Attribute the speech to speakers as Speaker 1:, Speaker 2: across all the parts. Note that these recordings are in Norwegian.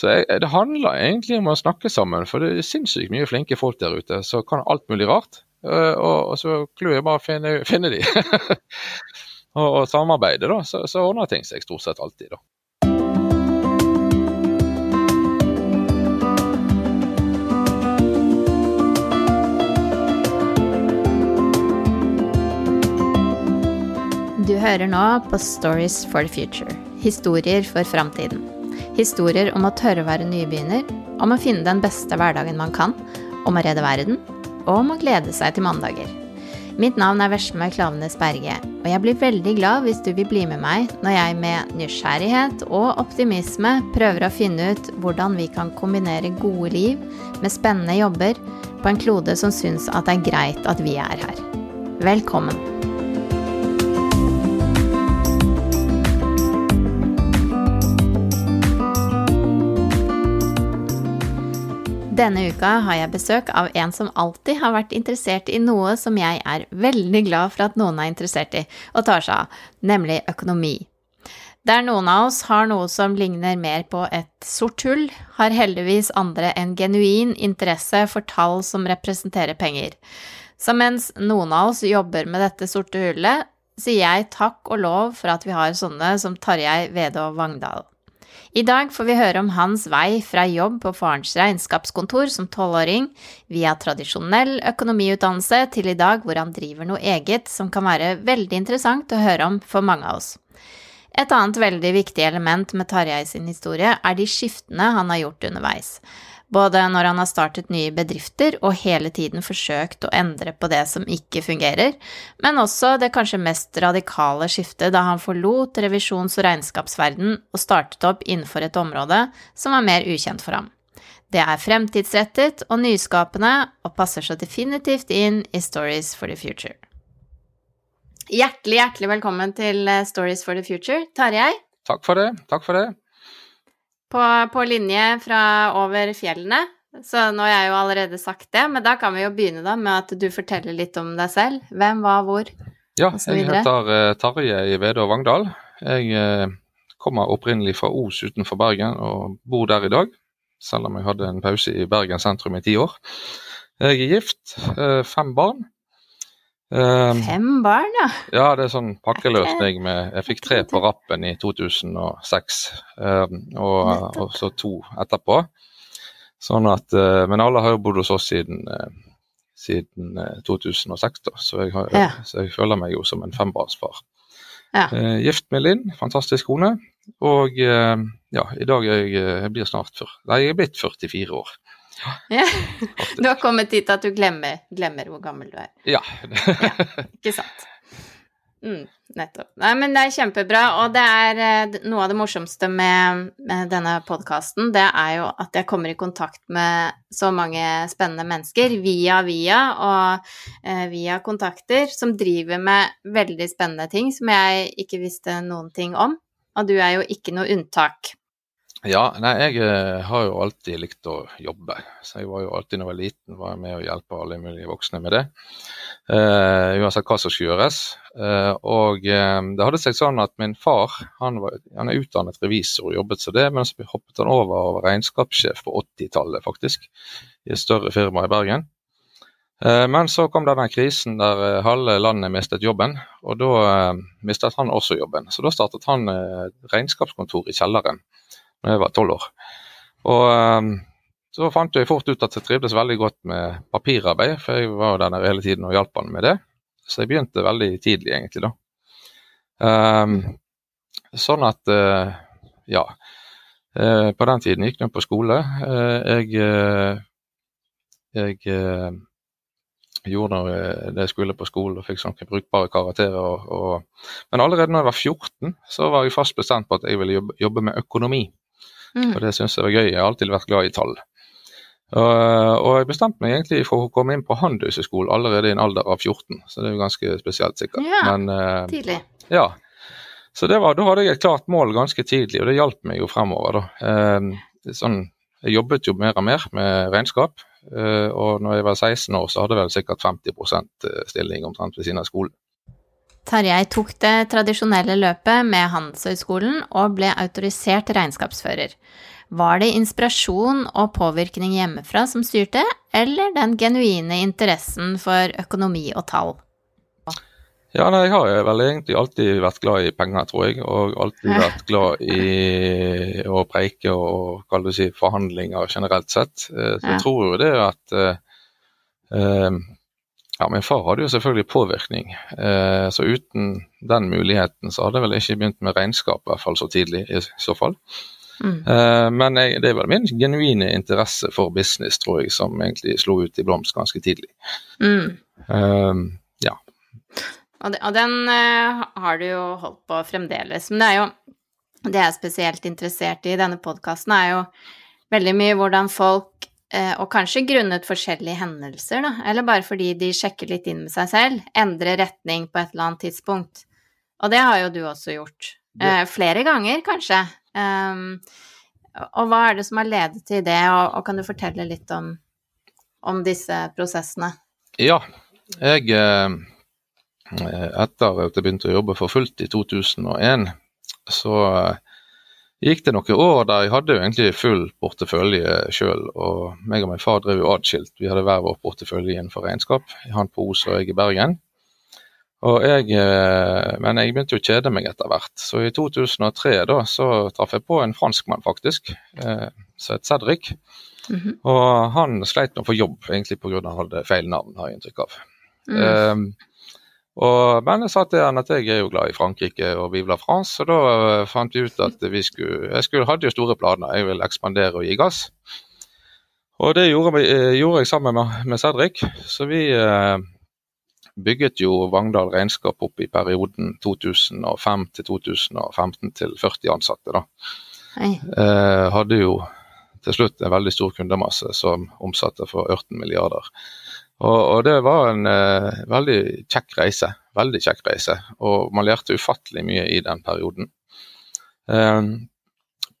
Speaker 1: Så jeg, det handler egentlig om å snakke sammen, for det er sinnssykt mye flinke folk der ute som kan alt mulig rart. Uh, og, og, så klør jeg bare å finne, finne de. og, og, samarbeide, da. Så, så ordner ting seg stort sett alltid, da.
Speaker 2: Du hører nå på Stories for the Future. Historier for framtiden. Historier om å tørre å være nybegynner, om å finne den beste hverdagen man kan, om å redde verden, og om å glede seg til mandager. Mitt navn er Vesme Klavenes Berge, og jeg blir veldig glad hvis du vil bli med meg når jeg med nysgjerrighet og optimisme prøver å finne ut hvordan vi kan kombinere gode liv med spennende jobber på en klode som syns at det er greit at vi er her. Velkommen. Denne uka har jeg besøk av en som alltid har vært interessert i noe som jeg er veldig glad for at noen er interessert i og tar seg av, nemlig økonomi. Der noen av oss har noe som ligner mer på et sort hull, har heldigvis andre en genuin interesse for tall som representerer penger. Så mens noen av oss jobber med dette sorte hullet, sier jeg takk og lov for at vi har sånne som Tarjei Vedå Vangdal. I dag får vi høre om hans vei fra jobb på farens regnskapskontor som tolvåring, via tradisjonell økonomiutdannelse til i dag hvor han driver noe eget som kan være veldig interessant å høre om for mange av oss. Et annet veldig viktig element med Tarjei sin historie er de skiftene han har gjort underveis både når han har startet nye bedrifter og hele tiden forsøkt å endre på det som ikke fungerer, men også det kanskje mest radikale skiftet da han forlot revisjons- og regnskapsverden og startet opp innenfor et område som var mer ukjent for ham. Det er fremtidsrettet og nyskapende og passer så definitivt inn i Stories for the Future. Hjertelig, hjertelig velkommen til eh, Stories for the Future, Tarjei.
Speaker 1: Takk for det. Takk for det
Speaker 2: på, på, linje fra over fjellene. Så nå har jeg jo allerede sagt det, men da kan vi jo begynne da med at du forteller litt om deg selv. Hvem, hva, hvor?
Speaker 1: Ja, jeg heter uh, Tarjei og Vangdal. Jeg uh, kommer opprinnelig fra Os utenfor Bergen og bor der i dag, selv om jeg hadde en pause i Bergen sentrum i ti år. Jeg er gift, uh, fem barn.
Speaker 2: Um, Fem barn, ja?
Speaker 1: Ja, det er sånn pakkeløsning med Jeg fikk tre på rappen i 2006, um, og, og, så to etterpå. Sånn at, uh, Men alle har jo bodd hos oss siden, uh, siden uh, 2006, da, så jeg, har, ja. så jeg, føler meg jo som en fembarnsfar. Ja. Uh, gift med Linn, fantastisk kone. Og ja, i dag er jeg, jeg blir snart 40 Nei, jeg er blitt 44 år.
Speaker 2: Ja. Du har kommet dit at du glemmer, glemmer hvor gammel du er.
Speaker 1: Ja.
Speaker 2: ja ikke sant. Mm, nettopp. Nei, men det er kjempebra. Og det er eh, noe av det morsomste med, med denne podkasten, det er jo at jeg kommer i kontakt med så mange spennende mennesker via via og eh, via kontakter som driver med veldig spennende ting som jeg ikke visste noen ting om. Og du er jo ikke noe unntak.
Speaker 1: Ja, nei, jeg eh, har jo alltid likt å jobbe. Så jeg var jo alltid når jeg var liten var jeg med å hjelpe alle mulige voksne med det. Uh, uansett hva som skulle gjøres. Uh, og um, det hadde seg sånn at min far han, var, han er utdannet revisor og jobbet som det, men så hoppet han over og var regnskapssjef på 80-tallet, faktisk. I et større firma i Bergen. Uh, men så kom denne krisen der halve landet mistet jobben, og da mistet han også jobben. Så da startet han regnskapskontor i kjelleren da jeg var tolv år. Og um, så fant jeg fort ut at jeg trivdes veldig godt med papirarbeid, for jeg var der nede hele tiden og hjalp han med det. Så jeg begynte veldig tidlig, egentlig, da. Um, sånn at uh, ja. Uh, på den tiden gikk jeg på skole. Uh, jeg jeg gjorde det jeg skulle på skolen og fikk sånne brukbare karakterer. Og, og, men allerede når jeg var 14, så var jeg fast bestemt på at jeg ville jobbe, jobbe med økonomi. Mm. Og det syns jeg var gøy. Jeg har alltid vært glad i tall. Og, og jeg bestemte meg egentlig for å komme inn på Handelshøyskolen allerede i en alder av 14, så det er jo ganske spesielt sikkert.
Speaker 2: Ja, Men, uh, tidlig.
Speaker 1: Ja. Så var, da hadde jeg et klart mål ganske tidlig, og det hjalp meg jo fremover. da. Uh, sånn, jeg jobbet jo mer og mer med regnskap, uh, og når jeg var 16 år, så hadde jeg vel sikkert 50 stilling omtrent ved siden av skolen.
Speaker 2: Tarjei tok det tradisjonelle løpet med Handelshøyskolen og ble autorisert regnskapsfører. Var det inspirasjon og påvirkning hjemmefra som styrte, eller den genuine interessen for økonomi og tall?
Speaker 1: Ja, nei, Jeg har vel egentlig alltid vært glad i penger, tror jeg. Og alltid vært glad i å preike og kall det si, forhandlinger generelt sett. Eh, så jeg tror jo det at uh, ja, Min far hadde jo selvfølgelig påvirkning. eh, så uten den muligheten så hadde jeg vel ikke begynt med regnskap, i hvert fall så tidlig i så fall. Mm. Uh, men jeg, det er vel min genuine interesse for business, tror jeg, som egentlig slo ut i blomst ganske tidlig. Mm.
Speaker 2: ja. Og, den uh, har du jo holdt på fremdeles. Men det er jo Det jeg er spesielt interessert i i denne podkasten, er jo veldig mye hvordan folk og kanskje grunnet forskjellige hendelser, da, eller bare fordi de sjekker litt inn med seg selv, endrer retning på et eller annet tidspunkt. Og det har jo du også gjort. Ja. flere ganger, kanskje. Um, og hva er det som har ledet til det, og, kan du fortelle litt om, om disse prosessene?
Speaker 1: Ja, jeg Eh, etter at jeg begynte å jobbe for fullt i 2001, så eh, gikk det noen år der jeg hadde jo egentlig full portefølje sjøl. Og meg og min far drev jo atskilt. Vi hadde hver vår portefølje innenfor regnskap. Han på Os og jeg i Bergen. Og jeg, eh, men jeg begynte jo å kjede meg etter hvert. Så i 2003 da, så traff jeg på en franskmann, faktisk, som het Cedric. Mm -hmm. Og han sleit med å få jobb, egentlig pga. han hadde feil navn, har jeg inntrykk av. Mm. Um, og, men jeg sa til henne at jeg er jo glad i Frankrike og Vive la France, og da uh, fant vi ut at vi skulle Jeg skulle, hadde jo store planer, jeg ville ekspandere og gi gass. Og det gjorde, uh, gjorde jeg sammen med, med, Cedric, så vi eh, bygget jo Vangdal regnskap opp i perioden 2005 til 2015 til 40 ansatte. da. hadde jo til slutt en veldig stor kundemasse som omsatte for 18 milliarder. Og, og det var en uh, veldig kjekk reise. Veldig kjekk reise. Og man lærte ufattelig mye i den perioden. Um,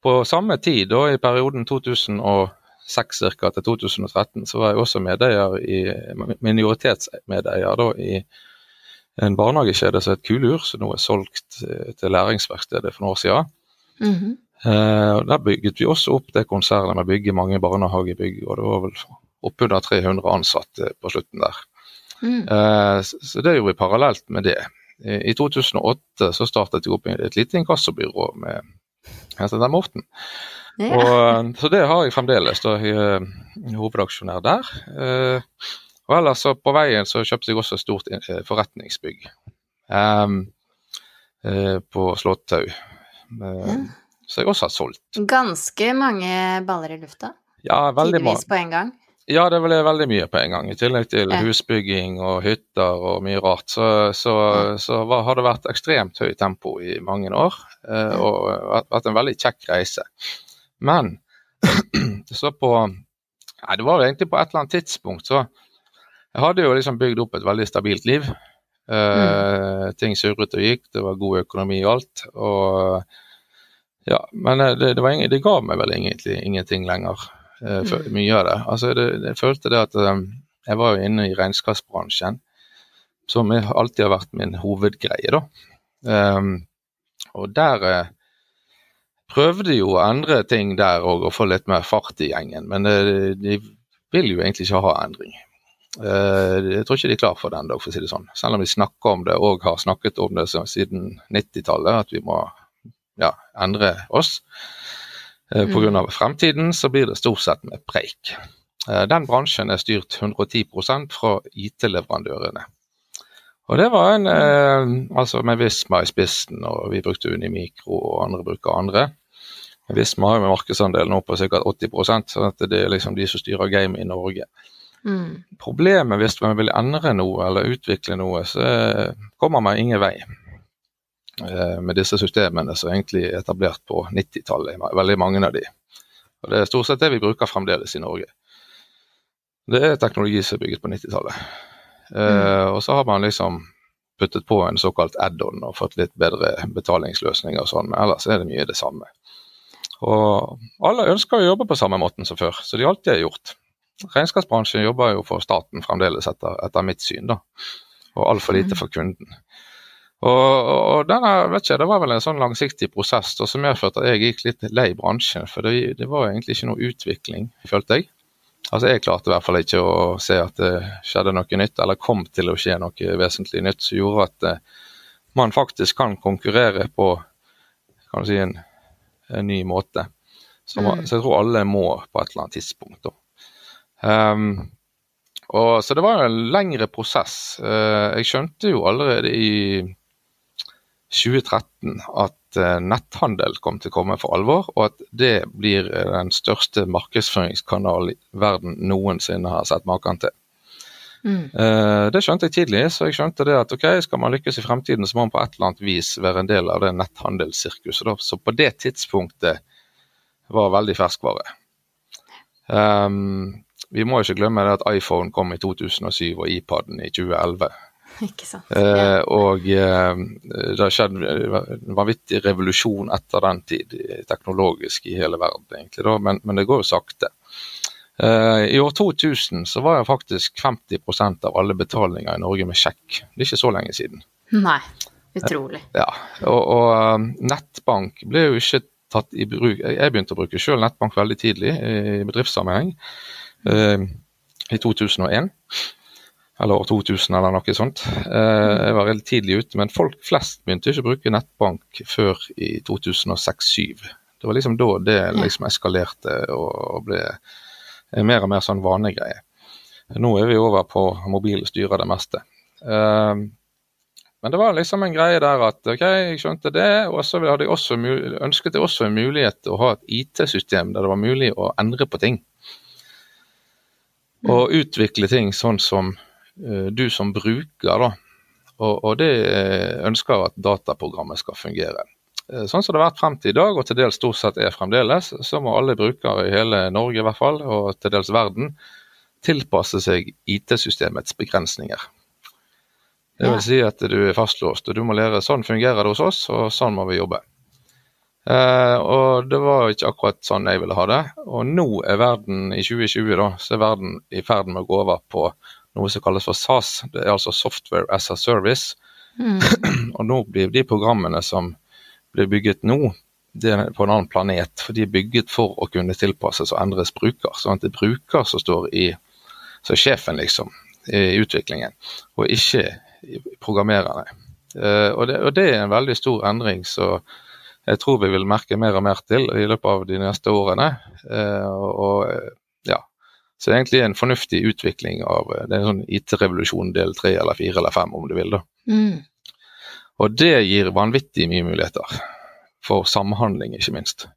Speaker 1: på samme tid, da, i perioden 2006 cirka, til 2013, så var jeg også medeier i, minoritetsmedeier da, i en barnehagekjede som het Kulur, som nå er solgt eh, til Læringsverkstedet for noen år siden. Mm -hmm. uh, der bygget vi også opp det konsernet med å bygge mange barnehagebygg. og det var vel oppunder 300 ansatte på slutten der. Mm. Uh, så det gjorde vi parallelt med det. I 2008 så startet jeg opp et lite inkassobyrå med heter Morten. Ja. Og, eh, så det har jeg fremdeles. da Jeg er hovedaksjonær der. Uh, og ellers så på veien så kjøpte jeg også et stort forretningsbygg um, på Slåttau. Ja. Så jeg også har solgt.
Speaker 2: Ganske mange baller i lufta?
Speaker 1: Ja, veldig
Speaker 2: mange. Tidvis på en gang?
Speaker 1: Ja, det ble veldig mye på en gang. I tillegg til husbygging og hytter og mye rart, så, så, så var, har det vært ekstremt høyt tempo i mange år. Eh, og vært en veldig kjekk reise. Men så på Nei, det var egentlig på et eller annet tidspunkt så Jeg hadde jo liksom bygd opp et veldig stabilt liv. Eh, mm. Ting surret og gikk, det var god økonomi og alt. Og ja, men eh, det, det, ingen, det ga meg vel egentlig ingenting lenger. Eh, mm. mye av det. Altså, det, jeg følte det at um, jeg var jo inne i regnskapsbransjen, som alltid har vært min hovedgreie, da. Um, og der uh, prøvde jo å endre ting der òg, og få litt mer fart i gjengen. Men uh, de vil jo egentlig ikke ha endring. Uh, jeg tror ikke de er klar for det ennå, for å si det sånn. Selv om de snakker om det og har snakket om det siden 90-tallet, at vi må ja, endre oss. Eh, Pga. Mm. fremtiden så blir det stort sett med preik. Eh, den bransjen er styrt 110 fra IT-leverandørene. Og det var en eh, Altså med Visma i spissen, og vi brukte Unimikro, og andre bruker andre. Visma har jo markedsandel nå på ca. 80% så det er liksom de som styrer gamet i Norge. Mm. Problemet hvis man vil endre noe eller utvikle noe, så kommer man ingen vei. Eh, med disse systemene som egentlig er etablert på 90-tallet, veldig mange av de. Og Det er stort sett det vi bruker fremdeles i Norge. Det er teknologi som er bygget på 90-tallet. Eh, mm. Og så har man liksom puttet på en såkalt add-on og fått litt bedre betalingsløsninger og sånn, men ellers er det mye det samme. Og alle ønsker å jobbe på samme måten som før, så de alltid har gjort. Regnskapsbransjen jobber jo for staten fremdeles, etter, etter mitt syn, da. Og altfor lite mm. for kunden. Og, og denne, vet ikke, Det var vel en sånn langsiktig prosess da, som medførte at jeg gikk litt lei bransjen. For det, det var egentlig ikke noe utvikling, følte jeg. Altså Jeg klarte i hvert fall ikke å se at det skjedde noe nytt, eller kom til å skje noe vesentlig nytt som gjorde at uh, man faktisk kan konkurrere på kan du si, en, en ny måte. Så, mm. så, jeg tror alle må på et eller annet tidspunkt. da. Um, og, så det var en lengre prosess. Uh, jeg skjønte jo allerede i 2013 at uh, netthandel kom til å komme for alvor, og at det blir den største markedsføringskanalen verden noensinne har sett maken til. Mm. Uh, det skjønte jeg tidlig, så jeg skjønte det at ok, skal man lykkes i fremtiden, så må man på et eller annet vis være en del av det netthandelssirkuset. Så på det tidspunktet var veldig ferskvare. Um, vi må ikke glemme det at iPhone kom i 2007 og iPaden i 2011.
Speaker 2: Ikke sant.
Speaker 1: Eh, og eh, det har skjedd en vanvittig revolusjon etter den tid, teknologisk i hele verden, egentlig, da, men, men, det går jo sakte. Eh, I år 2000 så var jeg faktisk 50% av alle betalinger i Norge med sjekk. Det er ikke så lenge siden.
Speaker 2: Nei, utrolig.
Speaker 1: Ja, og, og nettbank ble jo ikke tatt i bruk Jeg begynte å bruke selv nettbank veldig tidlig i bedriftssammenheng. I 2001 eller år 2000 eller noe sånt. Eh, jeg var veldig tidlig ute, men folk flest begynte ikke å bruke nettbank før i 2006-2007. Det var liksom da det liksom eskalerte og ble mer og mer sånn vanegreie. Nå er vi over på mobil styrer det meste. Uh, men det var liksom en greie der at ok, jeg skjønte det, og så hadde jeg også ønsket jeg også en mulighet til å ha et IT-system der det var mulig å endre på ting. Og utvikle ting sånn som du som bruker, da. Og, og det eh, ønsker at dataprogrammet skal fungere. Uh, sånn som det har vært frem til i dag, og til dels stort sett er fremdeles, så må alle brukere i hele Norge i hvert fall, og til dels verden, tilpasse seg IT-systemets begrensninger. Det vil si at du er fastlåst, og du må lære sånn fungerer det hos oss, og sånn må vi jobbe. Eh, og det var ikke akkurat sånn jeg ville ha det. Og nå er verden, i 2020, da, så er verden i ferd med å gå over på noe som kalles for SAS. Det er altså Software as a Service. Mm. og nå blir de programmene som blir bygget nå, det er på en annen planet. For de er bygget for å kunne tilpasses og endres bruker. Sånn at det er bruker som står i Så er sjefen, liksom, i utviklingen, og ikke programmererne. Uh, og, det, og, det, er en veldig stor endring så jeg tror vi vil merke mer og mer til i løpet av de neste årene. Uh, og, ja, er egentlig en fornuftig utvikling av det er en sånn IT-revolusjon del tre eller fire eller fem, om du vil. da. Mm. Og det gir vanvittig mye muligheter. For samhandling, ikke minst.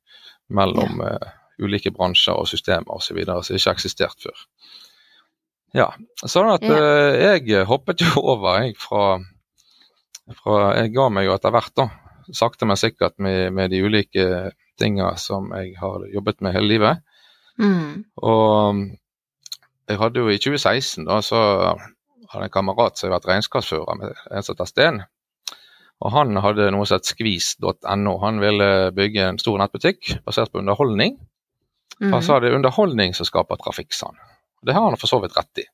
Speaker 1: Mellom ja. uh, ulike bransjer og systemer osv. som ikke har eksistert før. Ja, sånn at ja. Uh, jeg hoppet jo over jeg fra, fra, Jeg ga meg jo etter hvert, da. Sakte, men sikkert med, med de ulike tinga som jeg har jobbet med hele livet. Mm. Og jeg hadde jo i 2016 da, så hadde en kamerat som har vært regnskapsfører med en som heter Sten. Og han hadde noe som het skvis.no. Han ville bygge en stor nettbutikk basert på underholdning. Mm. Han sa det er underholdning som skaper trafikk, sa han. Det har han for så vidt rett i.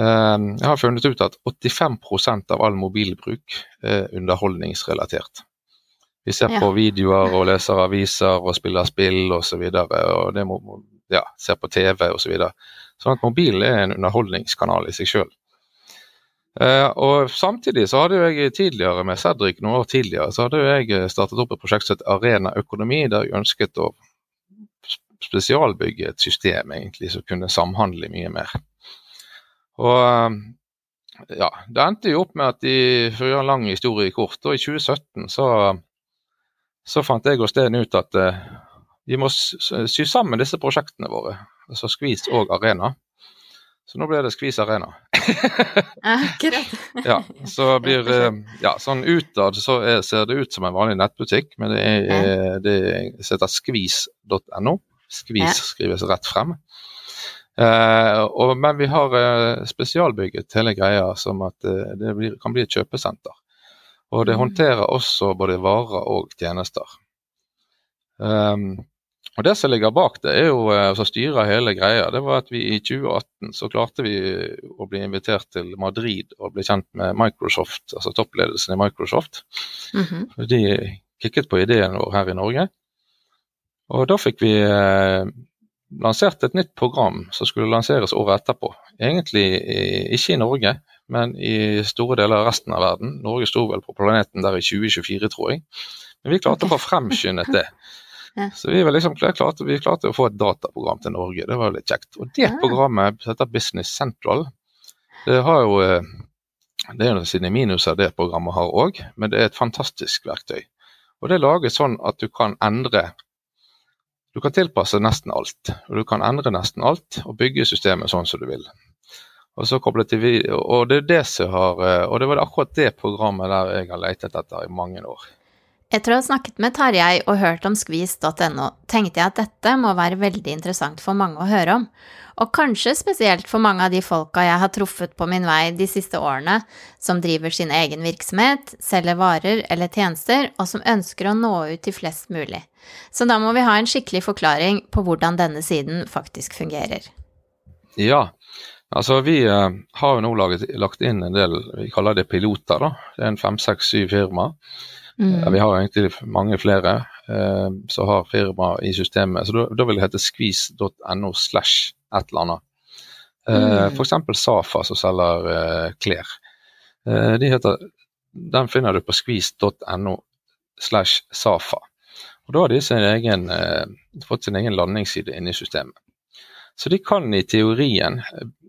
Speaker 1: Ehm, jeg har funnet ut at 85% av all mobilbruk er underholdningsrelatert. Vi ser på videoer og leser aviser og spiller spill osv. Og, så og det må, ja, ser på TV osv. Sånn at mobilen er en underholdningskanal i seg sjøl. Uh, og Samtidig så hadde jeg tidligere med Cedric noen år tidligere så hadde jeg startet opp et prosjekt som het Arena Økonomi, der jeg ønsket å spesialbygge et system egentlig som kunne samhandle mye mer. Og um, ja, Det endte jo opp med at de, for å gjøre en lang historie kort, og i 2017 så, så fant jeg og Sten ut at vi må sy sammen disse prosjektene våre, altså Skvis og Arena. Så nå ble det Skvis Arena.
Speaker 2: Akkurat.
Speaker 1: ja, så blir uh, ja, sånn utad så er, ser det ut som en vanlig nettbutikk, men det, er, det heter skvis.no. Skvis ja. skrives rett frem. Eh, og, men vi har eh, spesialbygget hele greia som at eh, det blir, kan bli et kjøpesenter. Og det mm. håndterer også både varer og tjenester. Um, Og Det som ligger bak det, er jo eh, som styrer hele greia, det var at vi i 2018 så klarte vi å bli invitert til Madrid og bli kjent med Microsoft, altså toppledelsen i Microsoft. Mm -hmm. De kikket på ideen vår her i Norge. Og da fikk vi eh, lansert et nytt program som skulle lanseres året etterpå. Egentlig ikke i Norge, men i store deler av resten av verden. Norge sto vel på planeten der i 2024, tror jeg. Men vi klarte å få fremskyndet det. Så vi, liksom, klarte, vi, klarte, å få et dataprogram til Norge, det var litt kjekt. Og det programmet heter Business Central. Det har jo eh, det er sine minuser det programmet har òg, men det er et fantastisk verktøy. Og Det er laget sånn at du kan endre Du kan tilpasse nesten alt. Og du kan endre nesten alt og bygge systemet sånn som du vil. Og så koblet til video, og det er det som har eh, Og det var akkurat det programmet der jeg har letet etter i mange år.
Speaker 2: Etter å ha snakket med Tarjei og hørt om skvis.no, tenkte jeg at dette må være veldig interessant for mange å høre om, og kanskje spesielt for mange av de folka jeg har truffet på min vei de siste årene, som driver sin egen virksomhet, selger varer eller tjenester, og som ønsker å nå ut til flest mulig. Så da må vi ha en skikkelig forklaring på hvordan denne siden faktisk fungerer.
Speaker 1: Ja, altså vi uh, har jo nå lagt inn en del, vi kaller det piloter, da. Det er en fem, seks, syv firmaer Mm. Vi har egentlig mange flere eh, som har firma i systemet, så da, vil det hete skvis.no slash et eller annet. Eh, mm. F.eks. Safa som selger eh, klær. Eh, de heter, den finner du på skvis.no slash Safa. Og Da har de sin egen, eh, fått sin egen landingsside inne i systemet. Så de kan i teorien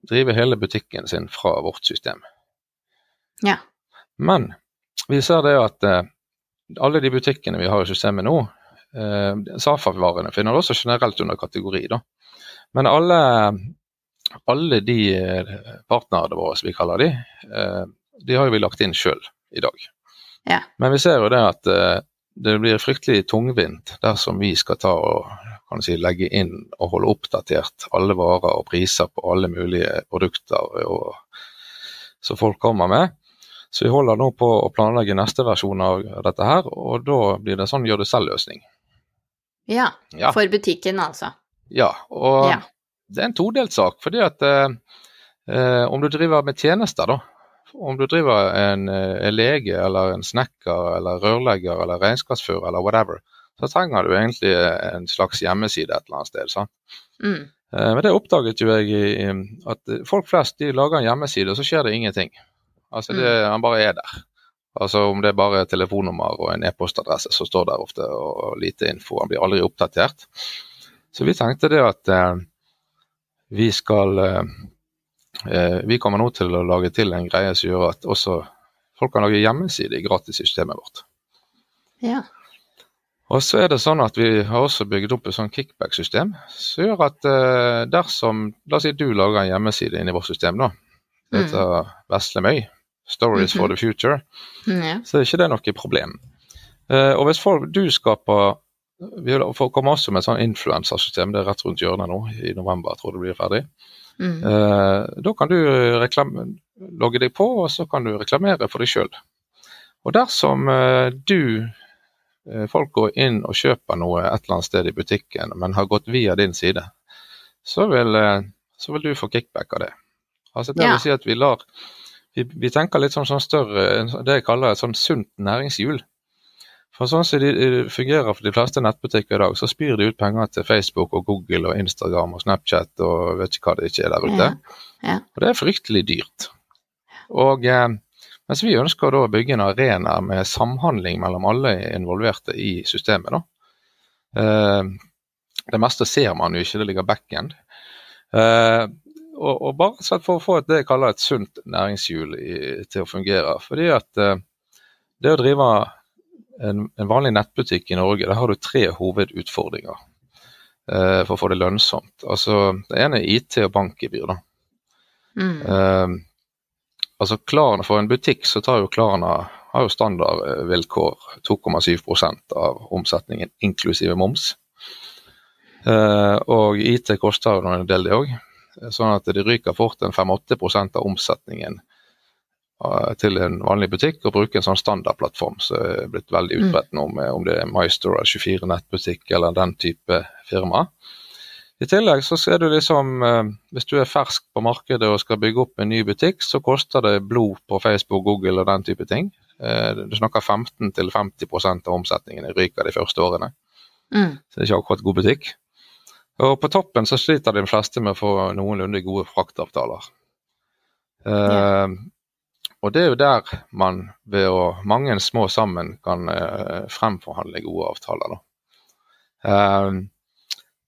Speaker 1: drive hele butikken sin fra vårt system.
Speaker 2: Ja.
Speaker 1: Men vi ser det at eh, alle de butikkene vi har i systemet nå, eh, Safa-varene finner også generelt under kategori. da. Men alle, alle de eh, partnerne våre, som vi kaller de, eh, de har jo vi lagt inn sjøl i dag.
Speaker 2: Ja.
Speaker 1: Men vi ser jo det at eh, det blir fryktelig tungvint dersom vi skal ta og kan si, legge inn og holde oppdatert alle varer og priser på alle mulige produkter og, som folk kommer med. Så vi holder nå på å planlegge neste versjon av dette her, og da blir det sånn gjør det selv-løsning.
Speaker 2: Ja, ja, for butikken altså.
Speaker 1: Ja, og ja. det er en todelt sak. fordi at eh, eh, om du driver med tjenester, da. Om du driver en, eh, en lege eller en snekker eller rørlegger eller regnskapsfører eller whatever, så trenger du egentlig en slags hjemmeside et eller annet sted. sant? Mm. Eh, men det oppdaget jo jeg at folk flest de lager en hjemmeside, og så skjer det ingenting. Altså det, mm. Han bare er der. Altså Om det er bare telefonnummer og en e-postadresse som står der ofte, og lite info. Han blir aldri oppdatert. Så vi tenkte det at eh, vi skal eh, eh Vi kommer nå til å lage til en greie som gjør at også folk kan lage hjemmeside i gratissystemet vårt.
Speaker 2: Ja.
Speaker 1: Og så er det sånn at Vi har også bygd opp et sånn kickback-system som gjør at eh, dersom La oss si du lager en hjemmeside inni vårt system, da. Det heter mm. Veslemøy. 'Stories for mhm. the Future', mm, så er ikke det noe problem. Uh, og hvis folk, du skaper Vi kommer også med et sånn influensersystem, det er rett rundt hjørnet nå, i november, jeg tror det blir ferdig. Mm. Uh, da kan du logge deg på, og så kan du reklamere for deg sjøl. Og dersom uh, du folk går inn og kjøper noe et eller annet sted i butikken, men har gått via din side, så vil, så vil du få kickback av det. Altså Det vil si at vi lar vi, vi, tenker litt sånn, sånn større, det jeg kaller et sånn sunt næringshjul. For sånn som det fungerer for de fleste nettbutikker i dag, så spyr de ut penger til Facebook og Google og Instagram og Snapchat og vet ikke hva det ikke er der ute. Ja. Ja. Og det er fryktelig dyrt. Og eh, mens vi ønsker da å bygge en arena med samhandling mellom alle involverte i systemet, da. Eh, det meste ser man jo ikke, det ligger backend. Og, og, bare for å få et, det jeg kaller et sunt næringshjul i, til å fungere. Fordi at eh, det å drive en, en, vanlig nettbutikk i Norge, der har du tre hovedutfordringer eh, for å få det lønnsomt. Altså, Det ene er IT og bankgebyr. da. Mm. Eh, altså Klarna, For en butikk så tar jo Klarna har jo standardvilkår 2,7% av omsetningen inklusive moms. Eh, og IT koster jo en del, det òg. Sånn at de ryker fort en 5-8 av omsetningen til en vanlig butikk og bruke en sånn standardplattform som er blitt veldig
Speaker 2: Mm.
Speaker 1: utbredt nå, med om det er MyStore 24 nettbutikk eller den type firma. I tillegg så er det liksom, eh, hvis du er fersk på markedet og skal bygge opp en ny butikk, så koster det blod på Facebook, Google og den type ting. Eh, Du snakker 15-50 av omsetningen ryker de første årene.
Speaker 2: Mm.
Speaker 1: Så det er ikke akkurat god butikk. Og på toppen så sliter de fleste med å få noenlunde gode fraktavtaler. Eh, og det er jo der man ved å mange små sammen kan eh, fremforhandle gode avtaler. Eh,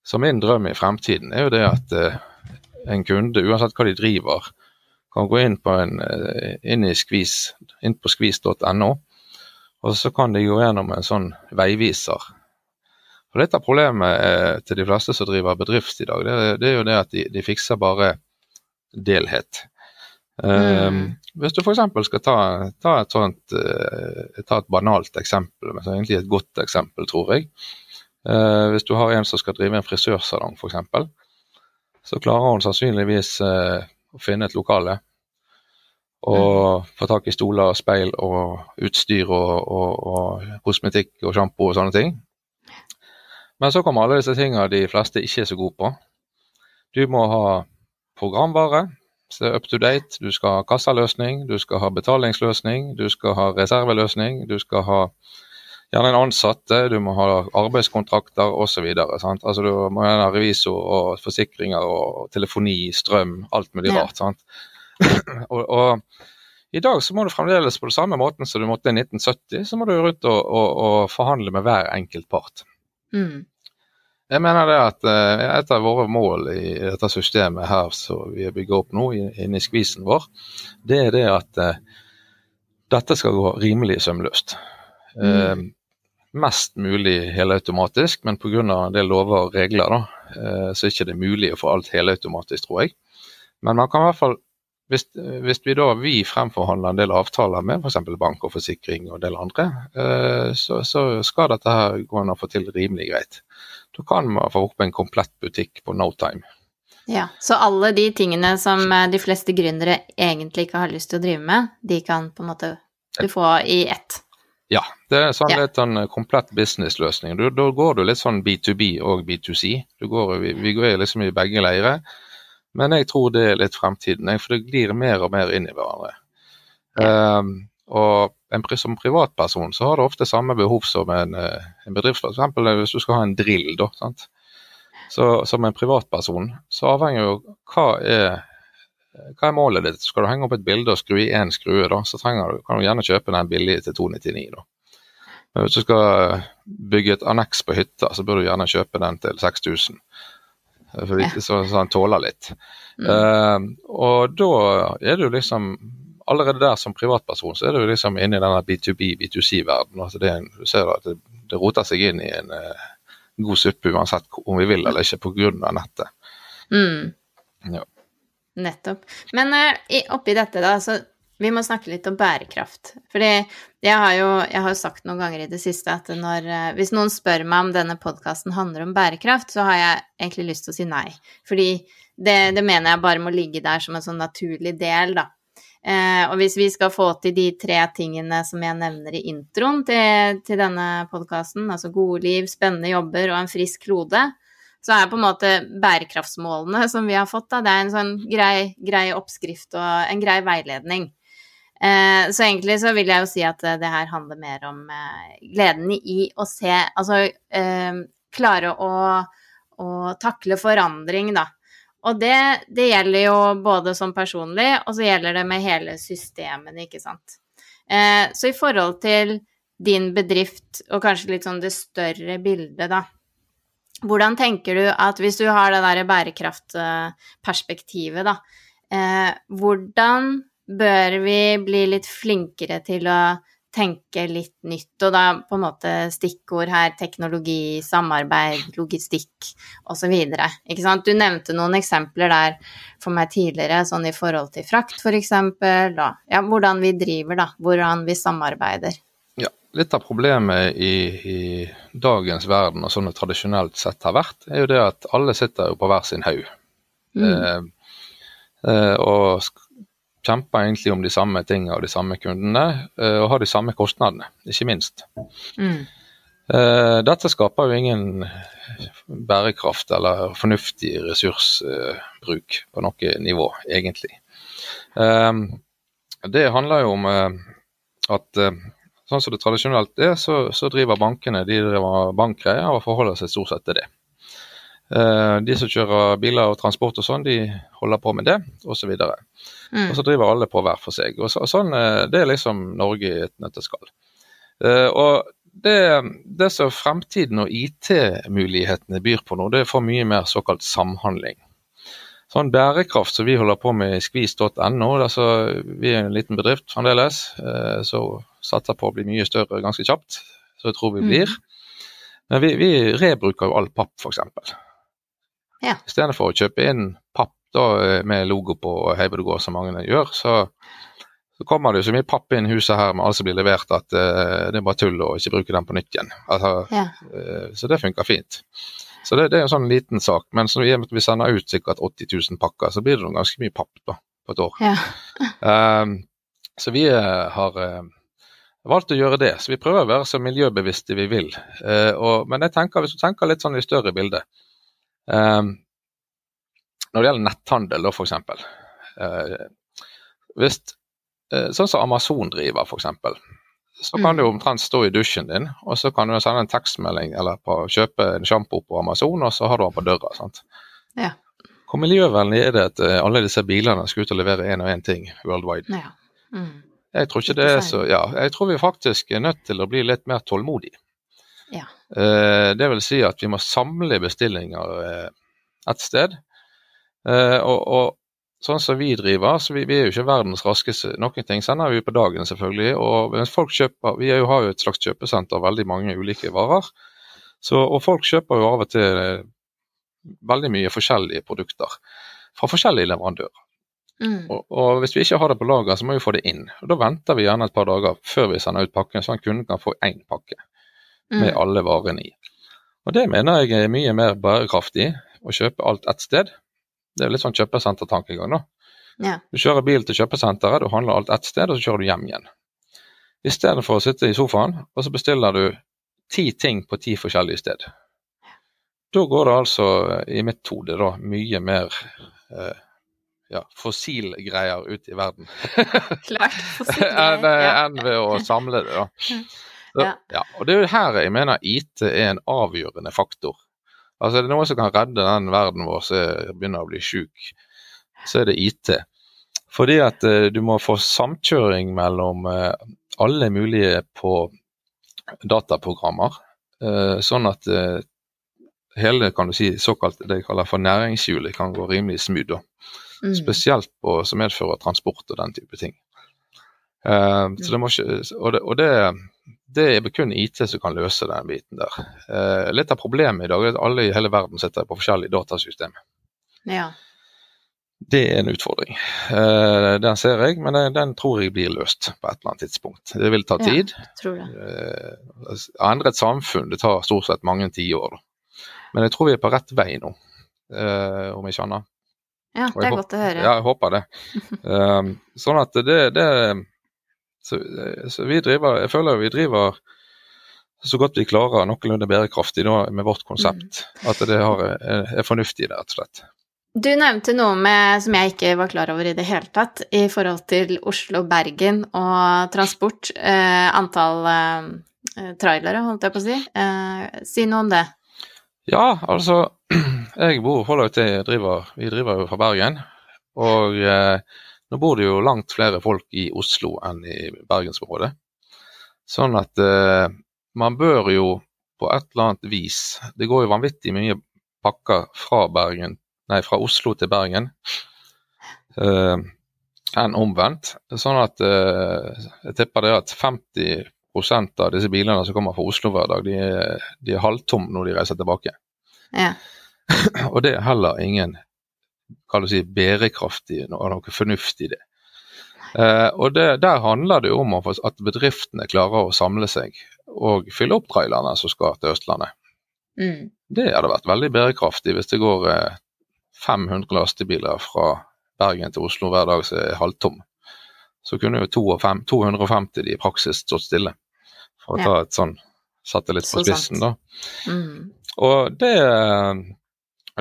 Speaker 1: så min drøm i fremtiden er jo det at en kunde, uansett hva de driver, kan gå inn på, en, inn skvis, inn på skvis.no, og så kan de gå gjennom en sånn veiviser. Og Litt av problemet eh, til de fleste som driver bedrift i dag, det, det er jo det at de, de fikser bare delhet. Eh,
Speaker 2: Mm.
Speaker 1: Hvis du f.eks. skal ta, ta, et sånt, eh, ta et banalt eksempel, men egentlig et godt eksempel, tror jeg. Eh, hvis du har en som skal drive en frisørsalong, f.eks., så klarer hun sannsynligvis eh, å finne et lokale. Og få tak i stoler, og speil og utstyr og, og, og kosmetikk og sjampo og sånne ting. Men så kommer alle disse tingene de fleste ikke er så gode på. Du må ha programvare, så up to date. Du skal ha kassaløsning, du skal ha betalingsløsning, du skal ha reserveløsning, du skal ha gjerne en ansatte, du må ha arbeidskontrakter osv. Altså, du må ha revisor og forsikringer og telefoni, strøm, alt mulig
Speaker 2: Ja.
Speaker 1: rart. sant? og, og i dag så må du fremdeles på den samme måten som du måtte i 1970, så må du rundt og, og, og forhandle med hver enkelt part.
Speaker 2: Mm.
Speaker 1: Jeg mener det at eh, et av våre mål i dette systemet her som vi har bygger opp nå i- inni skvisen vår, det er det at eh, dette skal gå rimelig sømløst. Eh, mest mulig helautomatisk, men pga. en del lover og regler da, eh, så er det ikke mulig å få alt helautomatisk, tror jeg. Men man kan i hvert fall, hvis, hvis vi da vi fremforhandler en del avtaler med f.eks. bank og forsikring og en del andre, eh, så, så skal dette her gå an å få til rimelig greit. Da kan man få opp en komplett butikk på no time.
Speaker 2: Ja, så alle de tingene som eh, de fleste gründere egentlig ikke har lyst til å drive med, de kan på en måte du få i ett.
Speaker 1: Ja, det er sånn litt en komplett businessløsning. Da går du litt sånn B2B og B2C. Du går, vi, vi går liksom i begge leirer. Men jeg tror det er litt fremtiden, for det glir mer og mer inn i hverandre. Um, og en, som privatperson så har du ofte samme behov som en, eh, en bedrift. For eksempel hvis du skal ha en drill, da. Sant? Så som en privatperson så avhenger jo hva er hva er målet ditt? Skal du henge opp et bilde og skru i én skrue, da, så du, kan du gjerne kjøpe den billige til 299. da. Men hvis du skal bygge et anneks på hytta, så bør du gjerne kjøpe den til 6000. For så, så han tåler litt.
Speaker 2: Mm.
Speaker 1: Uh, og da er du liksom Allerede der som privatperson så er du liksom inne i denne B2B, B2C-verdenen. Altså det en- du ser at det, det roter seg inn i en uh, god suppe uansett om vi vil eller ikke pga. nettet.
Speaker 2: Mm.
Speaker 1: Ja.
Speaker 2: Nettopp. Men uh, oppi dette, da, så vi må snakke litt om bærekraft. Fordi jeg har jo jeg har sagt noen ganger i det siste at når, eh, hvis noen spør meg om denne podkasten handler om bærekraft, så har jeg egentlig lyst til å si nei. Fordi det, det mener jeg bare må ligge der som en sånn naturlig del, da. Eh, og hvis vi skal få til de tre tingene som jeg nevner i introen til, til denne podkasten, altså gode liv, spennende jobber og en frisk klode, så er på en måte bærekraftsmålene som vi har fått, da, det er en sånn grei, grei oppskrift og en grei veiledning. Eh, så egentlig så vil jeg jo si at eh, det her handler mer om eh, gleden i å se Altså eh, klare å, å takle forandring, da. Og det, det gjelder jo både som personlig, og så gjelder det med hele systemene, ikke sant. Eh, så i forhold til din bedrift, og kanskje litt sånn det større bildet, da. Hvordan tenker du at hvis du har det der bærekraftperspektivet, da, eh, hvordan bør vi bli litt flinkere til å tenke litt nytt, og da på en måte stikkord her teknologi, samarbeid, logistikk osv. Ikke sant? Du nevnte noen eksempler der for meg tidligere, sånn i forhold til frakt f.eks., og ja, hvordan vi driver, da, hvordan vi samarbeider.
Speaker 1: Ja, litt av problemet i, i dagens verden, og sånn det tradisjonelt sett har vært, er jo det at alle sitter jo på hver sin haug.
Speaker 2: Mm.
Speaker 1: Eh, eh, og kjemper egentlig om de samme tingene og de samme kundene, eh, og har de samme kostnadene, ikke minst.
Speaker 2: Mm.
Speaker 1: Eh, dette skaper jo ingen bærekraft eller fornuftig ressursbruk på noe nivå, egentlig. Det handler jo om at sånn som det tradisjonelt er, så, så driver bankene de driver bankgreier og forholder seg stort sett til det. Eh, de som kjører biler og transport og sånn, de holder på med det, osv. Mm. og så driver alle på hver for seg. Og, så, og sånn, eh, Det er liksom Norge i et nøtteskall. Uh, og det, det som fremtiden og IT-mulighetene byr på nå, det er for mye mer såkalt samhandling. Sånn bærekraft som vi holder på med i skvis.no, altså vi er en liten bedrift fremdeles, uh, så satser på å bli mye større ganske kjapt, så jeg tror vi mm. blir. Mm. Men vi, vi rebruker jo all papp, f.eks.
Speaker 2: Ja.
Speaker 1: For å kjøpe inn papp da, eh, med logo på Heibodegård, som mange gjør, så, så, kommer det jo så mye papp inn i huset her med alt som blir levert at uh, det er bare tull å ikke bruke den på nytt igjen. Altså,
Speaker 2: ja.
Speaker 1: uh, så det funker fint. Så det, det, er en sånn liten sak. Men så i vi sender ut sikkert 80 000 pakker, så blir det ganske mye papp da, på et år.
Speaker 2: Ja.
Speaker 1: um, så vi har valgt å gjøre det. Så vi prøver å være så miljøbevisste vi vil. Og, men jeg tenker, hvis du tenker litt sånn i større bilde, Um, når det gjelder netthandel, da f.eks. Eh, hvis, eh, sånn som Amazon driver, f.eks. Så kan mm. du omtrent stå i dusjen din, og så kan du sende en tekstmelding eller på, kjøpe en sjampo på Amazon, og så har du den på døra. sant?
Speaker 2: Ja.
Speaker 1: Hvor miljøvennlig er det at uh, alle disse bilene skal ut og levere én og én ting worldwide?
Speaker 2: Ja. Mm.
Speaker 1: Jeg tror ikke det er så Ja, jeg tror vi faktisk er nødt til å bli litt mer tålmodige.
Speaker 2: Ja.
Speaker 1: Eh, det vil si at vi må samle bestillinger eh, et sted. Eh, og, og, sånn som vi driver, så vi, vi, er jo ikke verdens raskeste. Noen ting sender vi på dagen, selvfølgelig. Og mens folk kjøper, Vi jo, har jo et slags kjøpesenter, veldig mange ulike varer. Så, og folk kjøper jo av og til veldig mye forskjellige produkter fra forskjellige leverandører.
Speaker 2: Mm.
Speaker 1: Og, og, Hvis vi ikke har det på lager, så må vi få det inn. Og Da venter vi gjerne et par dager før vi sender ut pakken, sånn at kunden kan få én pakke med mm. alle varene i. Og Det mener jeg er mye mer bærekraftig, å kjøpe alt ett sted. Det er litt sånn kjøpesentertankegang, da.
Speaker 2: Ja.
Speaker 1: Du kjører bil til kjøpesenteret, du handler alt ett sted, og så kjører du hjem igjen. I stedet for å sitte i sofaen, og så bestiller du ti ting på ti forskjellige steder. Da går det altså, i mitt hode, da, mye mer eh, ja, fossilgreier ut i verden.
Speaker 2: Klart.
Speaker 1: enn, en ved å samle det, da. Ja. ja. Og det er jo her jeg mener IT er en avgjørende faktor. Altså Er det noe som kan redde den verden vår som begynner å bli sjuk, så er det IT. Fordi at uh, du må få samkjøring mellom uh, alle mulige på dataprogrammer, uh, sånn at hele kan du si, såkalt det jeg kaller for næringshjulet kan gå rimelig smooth. Mm. Spesielt på, som medfører transport og den type ting. så det må ikke, og det, og det det er kun IT som kan løse den biten der. Eh, litt av problemet i dag er at alle i hele verden sitter på forskjellige datasystem.
Speaker 2: Ja.
Speaker 1: Det er en utfordring. Eh, den ser jeg, men den, den, tror jeg blir løst på et eller annet tidspunkt. Det vil ta tid.
Speaker 2: Ja, tror det.
Speaker 1: Eh, å endre et samfunn det tar stort sett mange tiår. Men jeg tror vi er på rett vei nå, eh, om ikke annet.
Speaker 2: Ja, det er godt å høre.
Speaker 1: Ja, jeg håper det. Eh, sånn at det, det så, eh, så, vi driver, jeg føler vi driver så godt vi klarer noenlunde bærekraftig da, med vårt konsept. Mm. At det har, er, er fornuftig, rett og slett.
Speaker 2: Du nevnte noe med, som jeg ikke var klar over i det hele tatt, i forhold til Oslo-Bergen og transport. Eh, antall eh, trailere, holdt jeg på å si. Eh, si noe om det.
Speaker 1: Ja, altså Jeg bor holder til, driver, vi driver jo fra Bergen. Og eh, nå bor det jo langt flere folk i Oslo enn i bergensområdet. Sånn at eh, man bør jo på et eller annet vis Det går jo vanvittig mye pakker fra, Bergen, nei, fra Oslo til Bergen eh, enn omvendt. Sånn at eh, jeg tipper det at 50% av disse bilene som kommer fra Oslo hver dag, de er, de er halvtomme når de reiser tilbake.
Speaker 2: Ja.
Speaker 1: og det er heller ingen kan du si, bærekraftig og noe fornuftig i det. Eh, og det, Der handler det om at bedriftene klarer å samle seg og fylle opp trailerne som skal til Østlandet.
Speaker 2: Mm.
Speaker 1: Det hadde vært veldig bærekraftig hvis det går eh, 500 lastebiler fra Bergen til Oslo hver dag som er halvtom. så kunne jo 250 de i praksis stått stille. For å ta et sånn satte litt på spissen, da. Mm. Og det,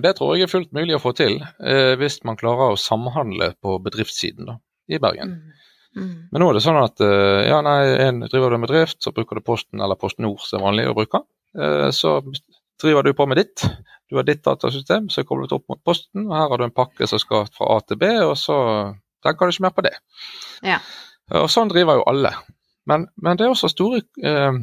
Speaker 1: det, tror jeg er fullt mulig å få til, eh, hvis man klarer å samhandle på bedriftssiden da, i Bergen. Mm. Mm. Men nå er det sånn at eh, ja, nei, en driver du med bedrift, så bruker du Posten eller Post Nord som er vanlig å bruke. Eh, så driver du på med ditt. Du har ditt datasystem som er koblet opp mot Posten, og her har du en pakke som skal fra A til B, og så tenker du ikke mer på det.
Speaker 2: Ja.
Speaker 1: Og sånn driver jo alle. Men, men det er også store eh,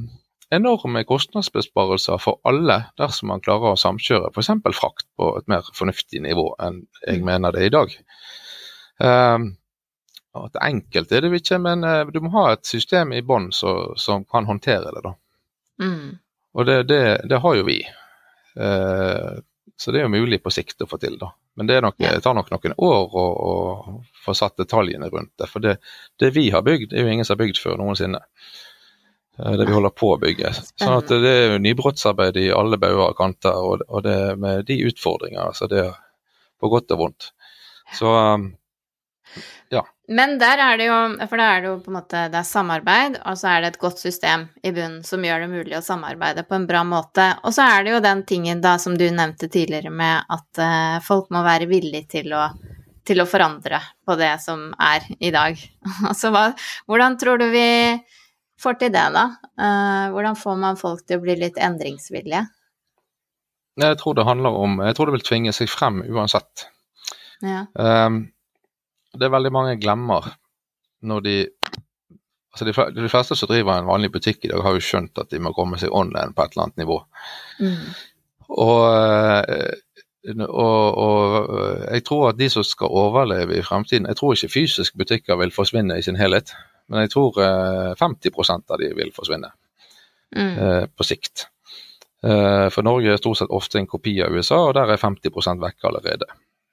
Speaker 1: enorme kostnadsbesparelser for alle dersom man klarer å samkjøre f.eks. frakt på et mer fornuftig nivå enn jeg mm. mener det er i dag. Um, at enkelt er det ikke, men uh, du må ha et system i bånn som kan håndtere det. da. Mm. Og det, det, det, har jo vi. Uh, så det er jo mulig på sikt å få til. da. Men det, nok, det tar nok noen år å, å få satt detaljene rundt det. For det, det vi har bygd, er jo ingen som har bygd før noensinne. Eh, det vi holder på å bygge. Sånn at det er jo nybrottsarbeid i alle bauger og kanter, og, det med de utfordringer. Altså det er på godt og vondt. Så um, ja.
Speaker 2: Men der er det jo For da er det jo på en måte det er samarbeid, og så er det et godt system i bunnen som gjør det mulig å samarbeide på en bra måte. Og så er det jo den tingen da som du nevnte tidligere med at uh, folk må være villige til å, til å forandre på det som er i dag. altså hva, hvordan tror du vi får til det, da? Uh, hvordan får man folk til å bli litt endringsvillige?
Speaker 1: Jeg tror det handler om Jeg tror det vil tvinge seg frem uansett.
Speaker 2: Ja.
Speaker 1: Um, det er veldig mange glemmer når de altså de, fleste som driver en vanlig butikk i dag, har jo skjønt at de må komme seg online på et eller annet nivå.
Speaker 2: Mm.
Speaker 1: Og, eh, og, og, jeg tror at de som skal overleve i fremtiden Jeg tror ikke fysiske butikker vil forsvinne i sin helhet. Men jeg tror 50 eh, av de vil forsvinne mm. Eh, på sikt. Eh, for Norge er stort sett ofte en kopi av USA, og der er 50% vekk allerede.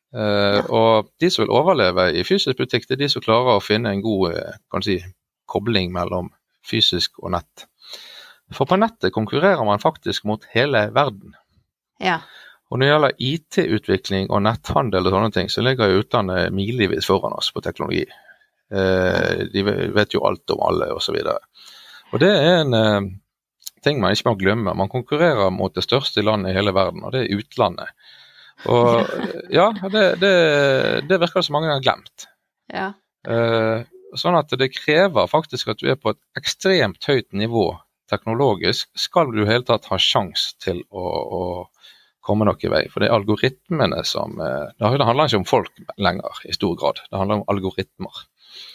Speaker 1: Ja. Og de som vil overleve i fysisk butikk, det er de som klarer å finne en god si, kobling mellom fysisk og nett. For på nettet konkurrerer man faktisk mot hele verden.
Speaker 2: Ja.
Speaker 1: Og når det gjelder IT-utvikling og netthandel og sånne ting, så ligger utlandet milevis foran oss på teknologi. Eh, de vet jo alt om alle osv. Og, og det er en eh, ting man ikke må glemme. Man konkurrerer mot det største landet i hele verden, og det er utlandet. Og ja, det, det, det virker som mange har glemt.
Speaker 2: Ja.
Speaker 1: Eh, sånn at det krever faktisk at du er på et ekstremt høyt nivå teknologisk, skal du i hele tatt ha sjanse til å, å komme noen vei. For det er algoritmene som Det handler ikke om folk lenger, i stor grad. Det handler om algoritmer.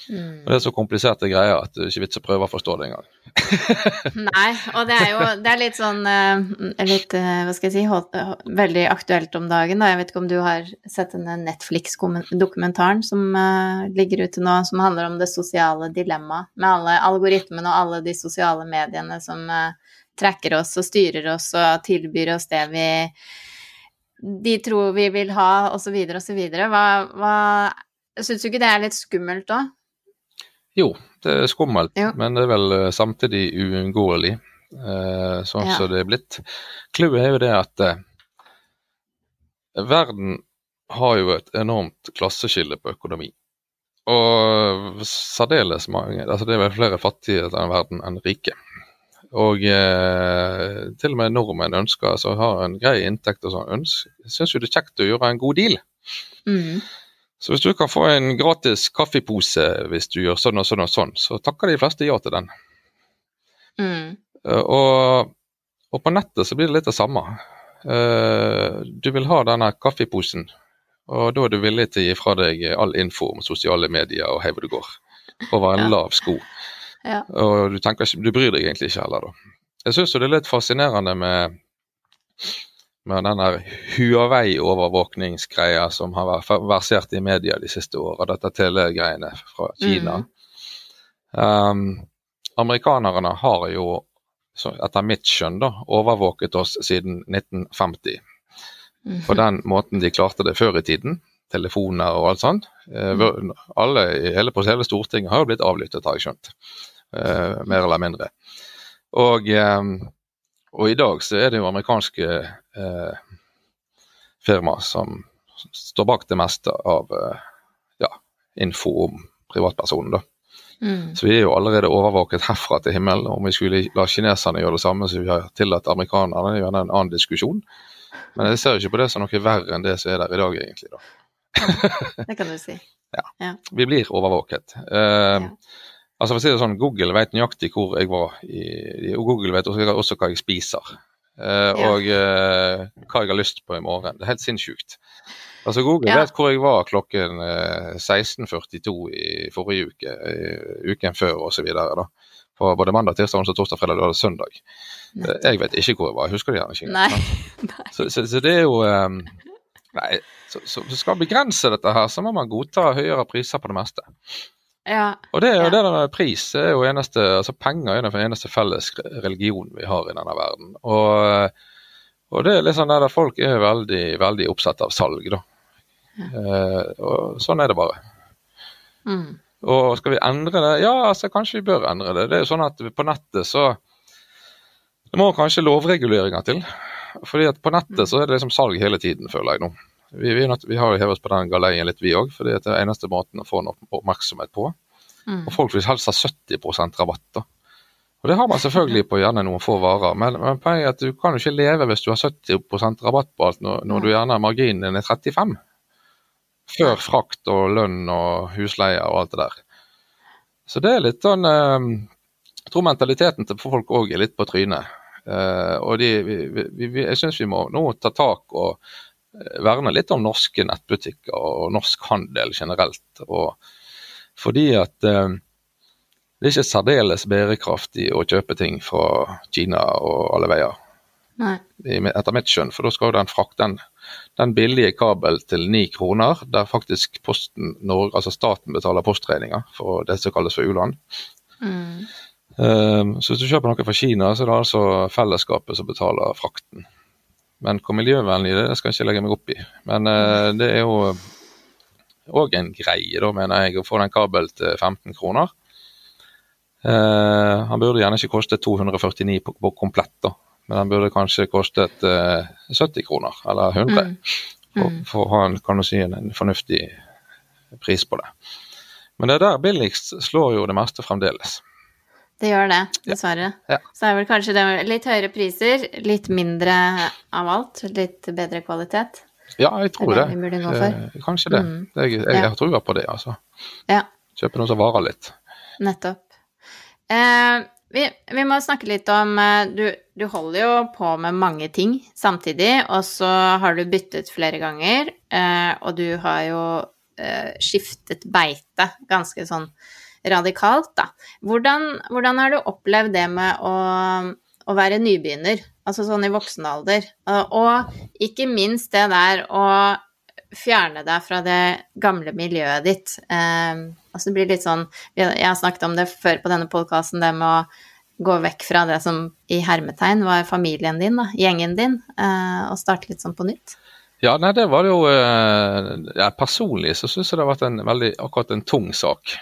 Speaker 1: Mm. Og Det er så kompliserte greier at det er ikke vits å prøve å forstå det engang.
Speaker 2: Nei, og det er jo det er litt sånn eh, litt, eh, hva skal jeg si, veldig aktuelt om dagen. Da. Jeg vet ikke om du har sett denne Netflix-dokumentaren som uh, ligger ute nå, som handler om det sosiale dilemmaet med alle algoritmene og alle de sosiale mediene som uh, tracker oss og styrer oss og tilbyr oss det vi de tror vi vil ha, osv., osv. Hva, hva Syns du ikke det er litt skummelt òg?
Speaker 1: Jo, det er skummelt, jo. men det er vel eh, samtidig uunngåelig, eh, sånn ja. som det er blitt. Clouet er jo det at eh, verden har jo et enormt klasseskille på økonomi. Og særdeles mange altså Det er vel flere fattige i denne verden enn rike. Og eh, til og med nordmenn ønsker, altså har en grei inntekt og sånn, syns jo det er kjekt å gjøre en god deal.
Speaker 2: Mm.
Speaker 1: Så hvis du kan få en gratis kaffepose hvis du gjør sånn og sånn og sånn, så takker de fleste ja til den.
Speaker 2: Mm.
Speaker 1: Eh, og, og, på nettet så blir det litt det samme. Eh, du vil ha denne kaffeposen, og da er du villig til å gi fra deg all info om sosiale medier og hei hvor du går, over en ja. lav sko.
Speaker 2: Ja.
Speaker 1: Og du, tenker, du bryr deg egentlig ikke heller, da. Jeg syns det er litt fascinerende med med den Huawei-overvåkningsgreia som har versert i media de siste åra, dette telegreiene fra Kina. Mm. Um, amerikanerne har jo, etter mitt skjønn, da, overvåket oss siden 1950. Mm. På den måten de klarte det før i tiden. Telefoner og alt sånt. Mm. Alle, hele, på hele Stortinget har jo blitt avlyttet, har jeg skjønt. Uh, mer eller mindre. Og um, og i dag så er det jo amerikanske eh, firma som står bak det meste av eh, ja, info om privatpersonen.
Speaker 2: Mm.
Speaker 1: Så vi er jo allerede overvåket herfra til himmelen. Om vi skulle la kineserne gjøre det samme som vi har tillatt amerikanerne, er gjerne en annen diskusjon. Men jeg ser jo ikke på det som noe verre enn det som er der i dag, egentlig. da.
Speaker 2: Det kan du si.
Speaker 1: Vi blir overvåket. Eh, Altså for å si det sånn, Google vet nøyaktig hvor jeg var, i, i- og Google vet også, også hva jeg spiser. Eh, Og eh, hva jeg har lyst på i morgen. Det er helt sinnssykt. Altså Google
Speaker 2: Ja.
Speaker 1: vet hvor jeg var klokken eh, 16.42 i forrige uke, i uken før osv. På både mandag, tirsdag, onsdag, torsdag, fredag, lørdag, søndag. Eh, Jeg vet ikke hvor jeg var, jeg husker det gjerne ikke.
Speaker 2: Nei.
Speaker 1: Så, så, så det er jo um, Nei, så, så så skal man begrense dette her, så må man godta høyere priser på det meste.
Speaker 2: Ja.
Speaker 1: Og det er jo
Speaker 2: Ja.
Speaker 1: det med pris. er jo eneste, altså Penger er den eneste felles religion vi har i denne verden. Og, og det er liksom der folk er veldig, veldig oppsatt av salg, da. Eh, og sånn er det bare.
Speaker 2: Mm.
Speaker 1: Og skal vi endre det? Ja, altså kanskje vi bør endre det. Det er jo sånn at på nettet så Det må kanskje lovreguleringer til. Fordi at på nettet så er det liksom salg hele tiden, føler jeg nå. Vi, vi, vi har jo hevet oss på den galeien litt, vi òg, For det er eneste måten å få noe oppmerksomhet på.
Speaker 2: Mm.
Speaker 1: Og folk vil helst ha 70 rabatt. da. Og Det har man selvfølgelig på gjerne noen få varer, men, men poenget er at du kan jo ikke leve hvis du har 70% rabatt på alt når, når du gjerne marginen din er 35 Før frakt og lønn og husleie og alt det der. Så det er litt sånn eh, Jeg tror mentaliteten til folk òg er litt på trynet. Eh, og de, vi, vi, vi, jeg syns vi må nå ta tak og eh, verne litt om norske nettbutikker og norsk handel generelt. og fordi at eh, det er ikke særdeles bærekraftig å kjøpe ting fra Kina og alle veier,
Speaker 2: Nei.
Speaker 1: etter mitt skjønn. For da skal jo den frakte den, den billige kabel til ni kroner, der faktisk Posten Norge, altså staten betaler postregninger for det som kalles for u-land.
Speaker 2: Mm.
Speaker 1: Um, så hvis du kjøper noe fra Kina, så er det altså fellesskapet som betaler frakten. Men hvor miljøvennlig det er, det skal jeg ikke legge meg opp i. Men eh, det er jo òg en greie, da, mener jeg, å få den kabel til 15 kroner. Uh, han burde gjerne ikke koste 249 på, på komplett, da. Men han burde kanskje kostet uh, 70 kroner, eller 100.
Speaker 2: Mm. Mm.
Speaker 1: for å ha en, kan du si, en, en fornuftig pris på det. Men det der billigst slår jo det meste fremdeles.
Speaker 2: Det gjør det, dessverre.
Speaker 1: Ja.
Speaker 2: Så er vel kanskje det litt høyere priser, litt mindre av alt, litt bedre kvalitet.
Speaker 1: Ja, jeg tror
Speaker 2: Det
Speaker 1: det. Eh, kanskje det.
Speaker 2: Mm.
Speaker 1: Jeg, jeg,
Speaker 2: Ja.
Speaker 1: jeg trua på det, altså.
Speaker 2: Ja,
Speaker 1: Kjøpe noe som varer litt.
Speaker 2: nettopp. Eh, vi, vi må snakke litt om eh, du, du holder jo på med mange ting samtidig, og så har du byttet flere ganger, eh, og du har jo eh, skiftet beite ganske sånn radikalt, da. Hvordan, hvordan har du opplevd det med å, å være nybegynner, altså sånn i voksen alder? Og, ikke minst det der å fjerne deg fra det gamle miljøet ditt. Eh, altså det blir litt sånn Jeg har snakket om det før på denne podkasten, det med å gå vekk fra det som i hermetegn var familien din, da, gjengen din, eh, og starte litt sånn på nytt.
Speaker 1: Ja, nei, det var jo eh, ja, Personlig så syns jeg det har vært en veldig akkurat en tung sak.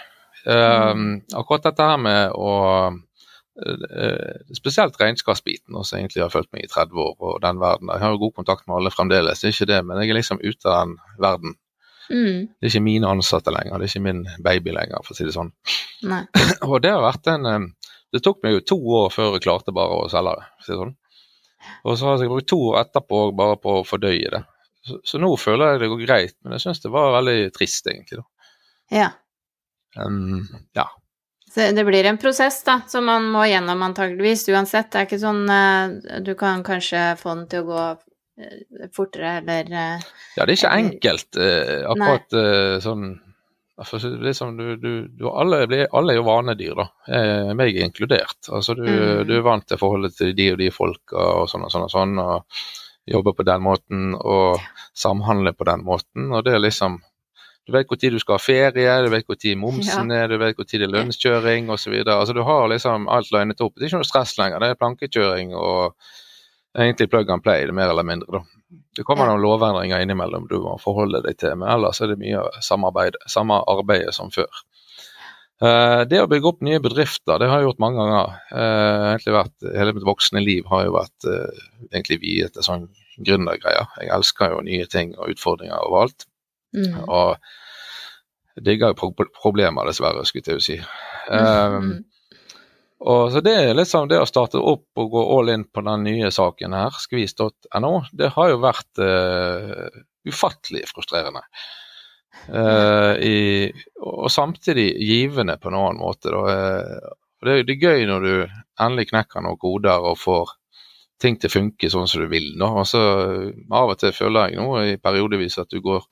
Speaker 1: Eh, akkurat dette her med å eh, Spesielt regnskapsbiten, som egentlig har fulgt meg i 30 år, og den verden. Jeg har jo god kontakt med alle fremdeles, det er ikke det, men jeg er liksom ute av den verden.
Speaker 2: Mm,
Speaker 1: Det er ikke mine ansatte lenger, det er ikke min baby lenger, for å si det sånn. Og det har vært en eh, Det tok meg jo to år før jeg klarte bare å selge det. for å si det sånn. Og så har jeg brukt to år etterpå bare på å fordøye det. Så, så nå føler jeg det går greit, men jeg syns det var veldig trist, egentlig. da.
Speaker 2: Ja.
Speaker 1: Um, ja.
Speaker 2: Så det blir en prosess, da, som man må gjennom antageligvis uansett. Det er ikke sånn eh, Du kan kanskje få den til å gå eh, fortere eller eh,
Speaker 1: ja, det er ikke enkelt eh, akkurat eh, sånn liksom, du, du, du, alle, blir, alle er jo vanedyr, da. Eh, meg inkludert. Altså, du,
Speaker 2: Mm.
Speaker 1: du er vant til forholdet til de og de folka og sånn og sånn og sånn, og jobbe på den måten og samhandle på den måten. Og det er liksom Du vet når du skal ha ferie, du vet når momsen er, du vet når det er lønnskjøring osv. Altså, du har liksom alt linet opp. Det er ikke noe stress lenger. Det er plankekjøring og egentlig plug and play, er mer eller mindre. da. Det kommer noen lovendringer innimellom du må forholde deg til, men ellers er det mye samarbeid, samme arbeidet som før. Eh, det å bygge opp nye bedrifter, det har jeg gjort mange ganger. Eh, egentlig vært, hele mitt voksne liv har jo vært eh, egentlig viet til sånn gründergreier. Jeg elsker jo nye ting og utfordringer overalt.
Speaker 2: Mm.
Speaker 1: Og digger jo problemer, dessverre, skulle jeg si. Um, og så Det er liksom det å starte opp og gå all in på den nye saken her, skvis.no, det har jo vært uh, ufattelig frustrerende. Uh, i, og samtidig givende på en annen måte. Da. Det, det, er gøy når du endelig knekker noen koder og får ting til å funke sånn som du vil. Nå. Så Av og til føler jeg nå i periodevis at du går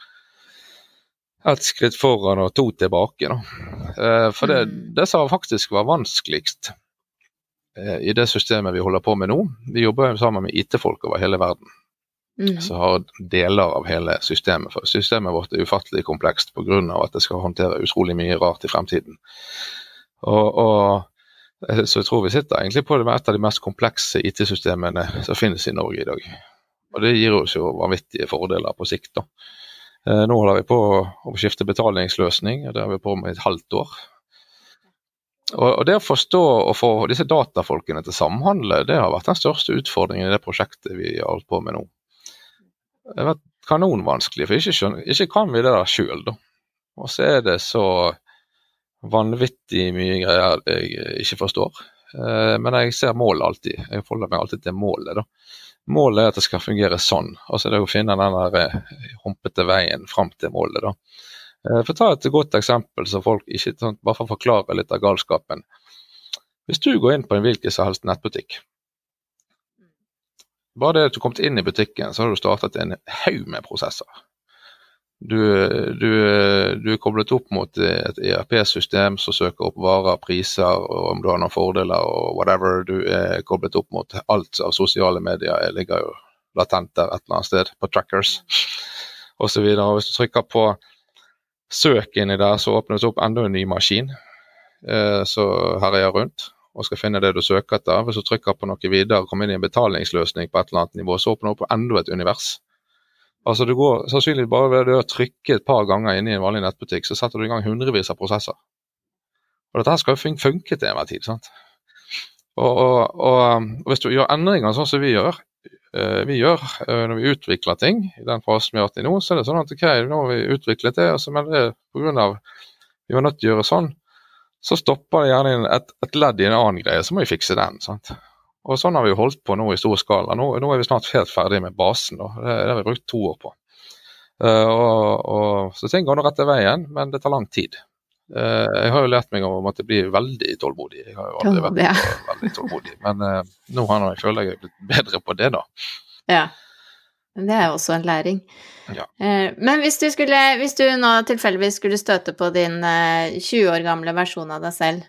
Speaker 1: et skritt foran og to tilbake. Da. For det, mm. det som faktisk var vanskeligst Eh, i det systemet vi holder på med nå. Vi jobber sammen med IT-folk over hele verden. Mm. Så har deler av hele systemet. For systemet vårt er ufattelig komplekst pga. at det skal håndtere utrolig mye rart i fremtiden. Og, og, eh, så jeg tror vi sitter egentlig på det med et av de mest komplekse IT-systemene som finnes i Norge i dag. Og det gir oss jo vanvittige fordeler på sikt. da. Eh, nå holder vi på å skifte betalingsløsning, og det har vi på med et halvt år. Og, Det å forstå og få disse datafolkene til å samhandle, det har vært den største utfordringen i det prosjektet vi har holdt på med nå. Det har vært kanonvanskelig, for ikke, ikke kan vi det der sjøl, da. Og så er det så vanvittig mye greier jeg ikke forstår. Eh, men jeg ser målet alltid. Jeg forholder meg alltid til målet. da. Målet er at det skal fungere sånn. Og så er det å finne den der eh, humpete veien fram til målet. da. Eh, for å ta et godt eksempel, så folk ikke sånn, bare for å forklare litt av galskapen. Hvis du går inn på en hvilken som helst nettbutikk Bare det at du har kommet inn i butikken, så har du startet en haug med prosesser. Du, du, du, er koblet opp mot et ERP-system som søker opp varer, priser, og om du har noen fordeler og whatever. Du er koblet opp mot alt av sosiale medier. Jeg ligger jo latent der et eller annet sted, på trackers osv. Hvis du trykker på søk inni der, så åpnes opp enda en ny maskin eh, som herjer rundt og skal finne det du søker etter. Hvis du trykker på noe videre, kommer inn i en betalingsløsning på et eller annet nivå, så åpner du opp enda et univers. Altså du går sannsynligvis bare ved å trykke et par ganger inn i en vanlig nettbutikk, så setter du i gang hundrevis av prosesser. Og dette skal jo funke til enhver tid. sant? Og, og, og, og, hvis du gjør endringer sånn som vi gjør, Eh, vi gjør eh, når vi utvikler ting. I den fasen vi har hatt i nå, så er det sånn at ok, nå har vi utviklet det, og så men det pga. vi var nødt til å gjøre sånn, så stopper det gjerne et, et, ledd i en annen greie, så må vi fikse den. sant? Og Sånn har vi holdt på nå i stor skala. Nå, nå er vi snart helt ferdig med basen. da. Det, det har vi brukt to år på. Uh, og, og, så ting går nå rette veien, men det tar lang tid. Uh, jeg har jo lært meg om at jeg blir veldig tålmodig. Jeg har jo aldri vært ja. veldig tålmodig, men uh, nå har jeg, føler jeg blitt bedre på det, da.
Speaker 2: Ja, det er jo også en læring. Ja. Men hvis du, skulle, hvis du nå tilfeldigvis skulle støte på din 20 år gamle versjon av deg selv,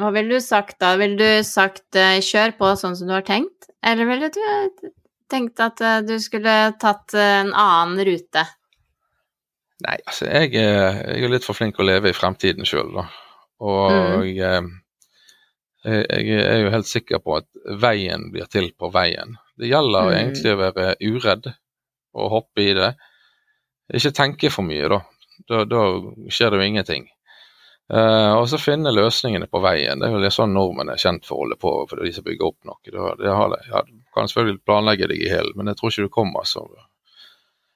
Speaker 2: hva ville du sagt da? Ville du sagt kjør på sånn som du har tenkt, eller ville du tenkt at du skulle tatt en annen rute?
Speaker 1: Nei, altså jeg, jeg, er litt for flink å leve i fremtiden sjøl, da. Og mm. jeg, jeg, er jo helt sikker på at veien blir til på veien. Det gjelder mm. egentlig å være uredd og hoppe i det. Ikke tenke for mye, da. Da, da skjer det jo ingenting. Uh, og så finne løsningene på veien. Det er jo sånn nordmenn er kjent for å holde på for de som bygger opp noe. Det, det har, ja, du kan selvfølgelig planlegge deg i hjel, men jeg tror ikke du kommer så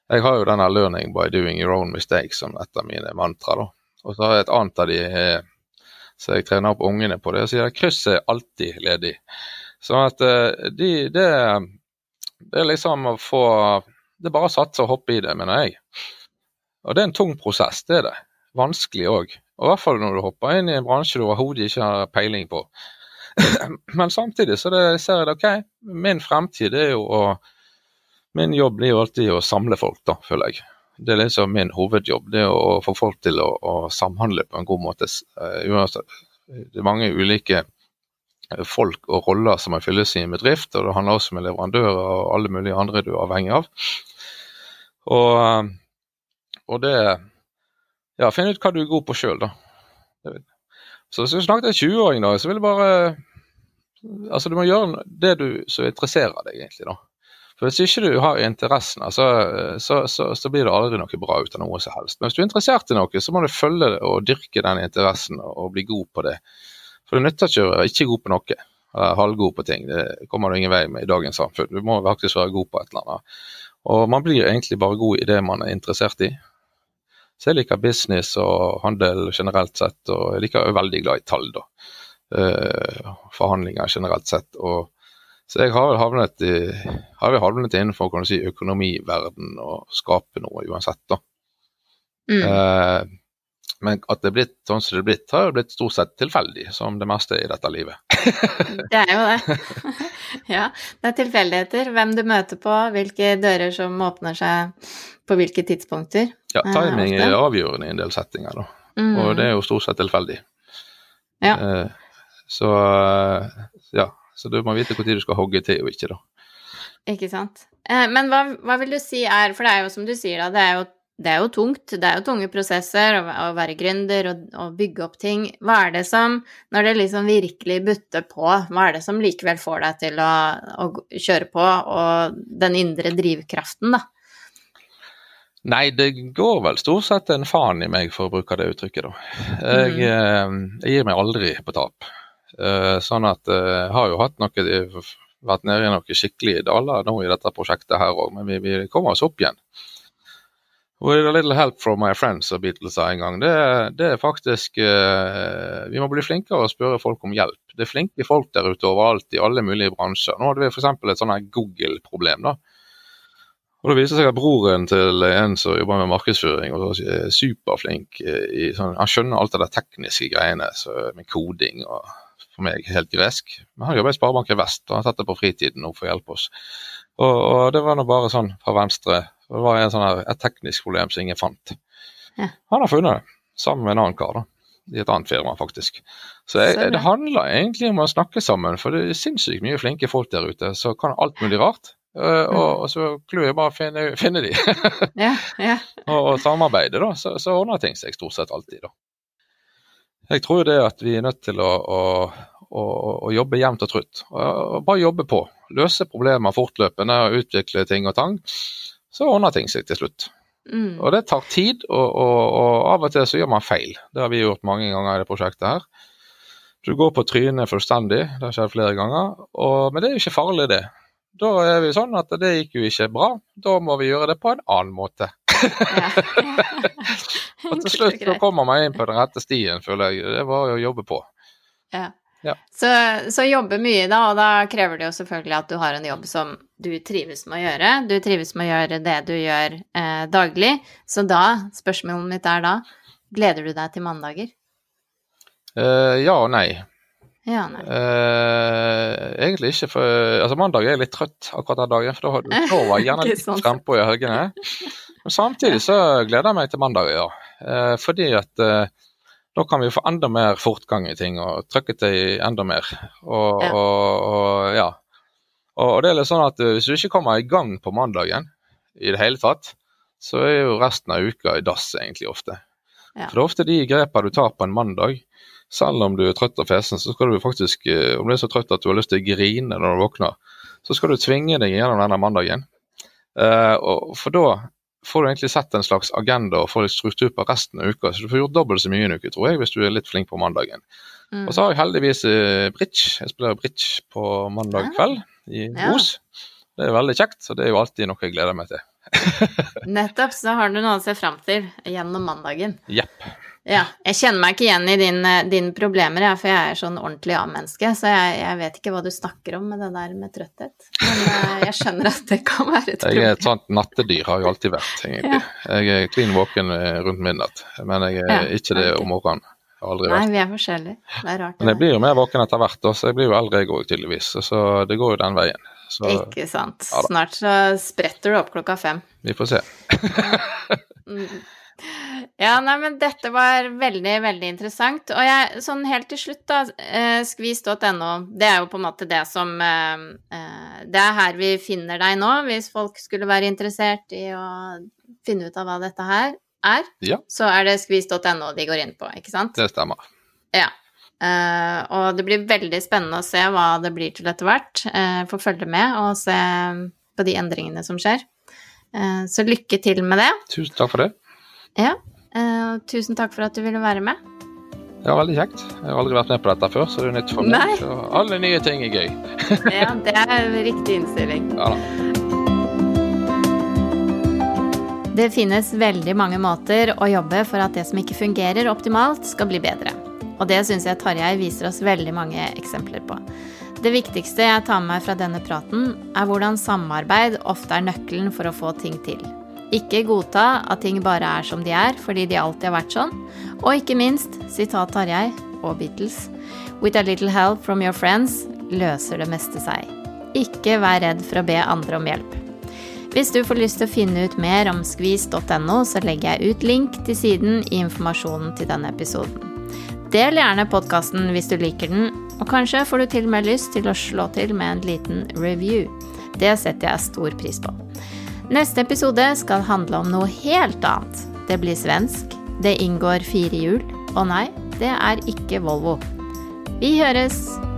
Speaker 1: jeg har jo denne 'learning by doing your own mistakes' som et av mine mantra. da. Og så har jeg et annet av de eh, så jeg trener opp ungene på det, og sier at krysset er alltid ledig. Sånn at eh, de, det, det, er liksom å få Det er bare å satse og hoppe i det, mener jeg. Og det er en tung prosess, det er det. Vanskelig òg. Og i hvert fall når du hopper inn i en bransje du overhodet ikke har peiling på. Men samtidig så det, ser jeg det, ok, min fremtid er jo å Min jobb blir jo alltid å samle folk, da, føler jeg. Det er liksom min hovedjobb. Det er å få folk til å, å samhandle på en god måte. Eh, det er mange ulike eh, folk og roller som må fylles i en bedrift, og det handler også om leverandører og alle mulige andre du er avhengig av. Og, eh, og det Ja, finn ut hva du er god på sjøl, da. Så hvis du snakker til en 20-åring, da, så vil du bare Altså, du må gjøre det du som interesserer deg, egentlig, da. For Hvis ikke du har interessen, altså, så, så, så, blir det aldri noe bra ut av noe som helst. Men hvis du er interessert i noe, så må du følge og dyrke den interessen og bli god på det. For det nytter ikke å være ikke god på noe, eller halvgod på ting. Det kommer du ingen vei med i dagens samfunn. Du må faktisk være god på et eller annet. Og man blir egentlig bare god i det man er interessert i. Så jeg liker business og handel generelt sett, og jeg liker veldig glad i tall, da. Uh, forhandlinger generelt sett. og så jeg har vel havnet, i, har vel havnet innenfor kan du si, økonomiverden og skape noe uansett, da. Mm. Uh, men at det er blitt sånn som det er blitt, har blitt stort sett tilfeldig, som det meste i dette livet.
Speaker 2: det er jo det. ja, det er tilfeldigheter. Hvem du møter på, hvilke dører som åpner seg på hvilke tidspunkter.
Speaker 1: Ja, timing er avgjørende i en del settinger, da. Mm. Og det er jo stort sett tilfeldig.
Speaker 2: Ja.
Speaker 1: Uh, så ja, så du må vite når du skal hogge til og ikke, da.
Speaker 2: Ikke sant. Eh, men hva, hva, vil du si er For det er jo som du sier, da, det er jo det er jo tungt. Det er jo tunge prosesser å, å være gründer og, og, bygge opp ting. Hva er det som, når det liksom virkelig butter på, hva er det som likevel får deg til å, å kjøre på, og den indre drivkraften, da?
Speaker 1: Nei, det går vel stort sett en faen i meg, for å bruke det uttrykket, da. Jeg, mm. Eh, jeg gir meg aldri på tap. Eh, sånn at jeg eh, har jo hatt noe vært nede i noen skikkelige daler nå i dette prosjektet her òg, men vi, vi kommer oss opp igjen. With a little help from my friends, som Beatles sa en gang. Det, det er faktisk uh, Vi må bli flinkere å spørre folk om hjelp. Det er flinke folk der ute overalt i alle mulige bransjer. Nå hadde vi f.eks. et sånn Google-problem. da. Og Det viser seg at broren til en som jobber med markedsføring, og er superflink i sånn, Han skjønner alt det tekniske greiene med koding og for meg helt gresk. Men han jobber i Sparebanken Vest, og han tatt det på fritiden nå for å hjelpe oss. Og, og det var nå bare sånn fra venstre det var en sånn her, et teknisk problem som ingen fant. Ja. Han har funnet det, sammen med en annen kar. da, I et annet firma, faktisk. Så jeg, det handler egentlig om å snakke sammen, for det er sinnssykt mye flinke folk der ute som kan alt mulig rart. Uh, og, og, så clouet er bare å finne, finne de.
Speaker 2: ja, ja.
Speaker 1: og, og samarbeide, da. Så, så, ordner ting seg stort sett alltid, da. Jeg tror det at vi er nødt til å, å, å, jobbe jevnt og trutt. bare jobbe på. Løse problemer fortløpende og utvikle ting og tang så ordner ting seg til slutt. Mm. Og det tar tid, og, og, og, av og til så gjør man feil. Det har vi gjort mange ganger i det prosjektet her. Du går på trynet fullstendig, det har skjedd flere ganger, og, men det er jo ikke farlig, det. Da er vi sånn at det gikk jo ikke bra, da må vi gjøre det på en annen måte. og til slutt så kommer man inn på den rette stien, føler jeg. Det var jo å jobbe på.
Speaker 2: Ja. Ja. Så, så jobbe mye, da, og da krever det jo selvfølgelig at du har en jobb som du trives med å gjøre. Du trives med å gjøre det du gjør eh, daglig. Så da, spørsmålet mitt er da, gleder du deg til mandager?
Speaker 1: Uh, ja og nei.
Speaker 2: Ja, nei.
Speaker 1: Uh, egentlig ikke, for altså mandag er jeg litt trøtt akkurat den dagen, for da var jeg gjerne litt frempå i helgene. Men samtidig så gleder jeg meg til mandag, ja. Uh, fordi at da kan vi få enda mer fortgang i ting og trykke til enda mer. Og ja. Og, og, ja. og, det er litt sånn at hvis du ikke kommer i gang på mandagen i det hele tatt, så er jo resten av uka i dass egentlig ofte. Ja. For det er ofte de grepene du tar på en mandag. Selv om du er trøtt og fesen, så skal du faktisk, eh, om du er så trøtt at du har lyst til å grine når du våkner, så skal du tvinge deg gjennom denne mandagen. Uh, for da får du egentlig sett en slags agenda og får litt struktur på resten av uka. Så du får gjort dobbelt så mye en uke, tror jeg, hvis du er litt flink på mandagen. Mm. Og så har jeg heldigvis eh, bridge. Jeg spiller bridge på mandag kveld i ja. Det er veldig kjekt, så det er jo alltid noe jeg gleder meg til.
Speaker 2: Nettopp, så har du noe å se fram til gjennom mandagen.
Speaker 1: Jepp.
Speaker 2: Ja, jeg kjenner meg ikke igjen i dine eh, din problemer, ja, for jeg er sånn ordentlig A-menneske. Så jeg, jeg, vet ikke hva du snakker om med det der med trøtthet. Men uh, jeg skjønner at det kan være et problem.
Speaker 1: Jeg er et sånt nattedyr, har jeg alltid vært, egentlig. Ja. Jeg er klin våken eh, rundt midnatt, men jeg er ja, ikke det om morgenen.
Speaker 2: Aldri Nei, vi er forskjellige. Det er rart.
Speaker 1: Men jeg blir jo mer våken etter hvert, så jeg blir jo eldre jeg òg, tydeligvis. Så det går jo den veien. Så,
Speaker 2: ikke sant. Snart så spretter du opp klokka fem.
Speaker 1: Vi får se.
Speaker 2: mm. Ja, nei, men dette var veldig, veldig interessant. Og jeg, sånn helt til slutt, da, eh, skvis.no, det er jo på en måte det som eh, eh, Det er her vi finner deg nå, hvis folk skulle være interessert i å finne ut av hva dette her er.
Speaker 1: Ja.
Speaker 2: Så er det skvis.no de går inn på, ikke sant?
Speaker 1: Det stemmer.
Speaker 2: Ja. Uh, og det blir veldig spennende å se hva det blir til etter hvert. Uh, Få følge med og se på de endringene som skjer. Uh, så lykke til med det.
Speaker 1: Tusen takk for det.
Speaker 2: Ja. Tusen takk for at du ville være med.
Speaker 1: Det var veldig kjekt. Jeg har aldri vært med på dette før, så det er nytt for meg. Så alle nye ting er gøy.
Speaker 2: ja, det er riktig innstilling. Ja da. Det finnes veldig mange måter å jobbe for at det som ikke fungerer optimalt, skal bli bedre. Og det syns jeg Tarjei viser oss veldig mange eksempler på. Det viktigste jeg tar med meg fra denne praten, er hvordan samarbeid ofte er nøkkelen for å få ting til. Ikke godta at ting bare er som de er fordi de alltid har vært sånn. Og ikke minst, sitat Tarjei og Beatles, With a little help from your friends løser det meste seg. Ikke vær redd for å be andre om hjelp. Hvis du får lyst til å finne ut mer om skvis.no, så legger jeg ut link til siden i informasjonen til denne episoden. Del gjerne podkasten hvis du liker den, og kanskje får du til og med lyst til å slå til med en liten review. Det setter jeg stor pris på. Neste episode skal handle om noe helt annet. Det blir svensk, det inngår fire hjul, og nei, det er ikke Volvo. Vi høres!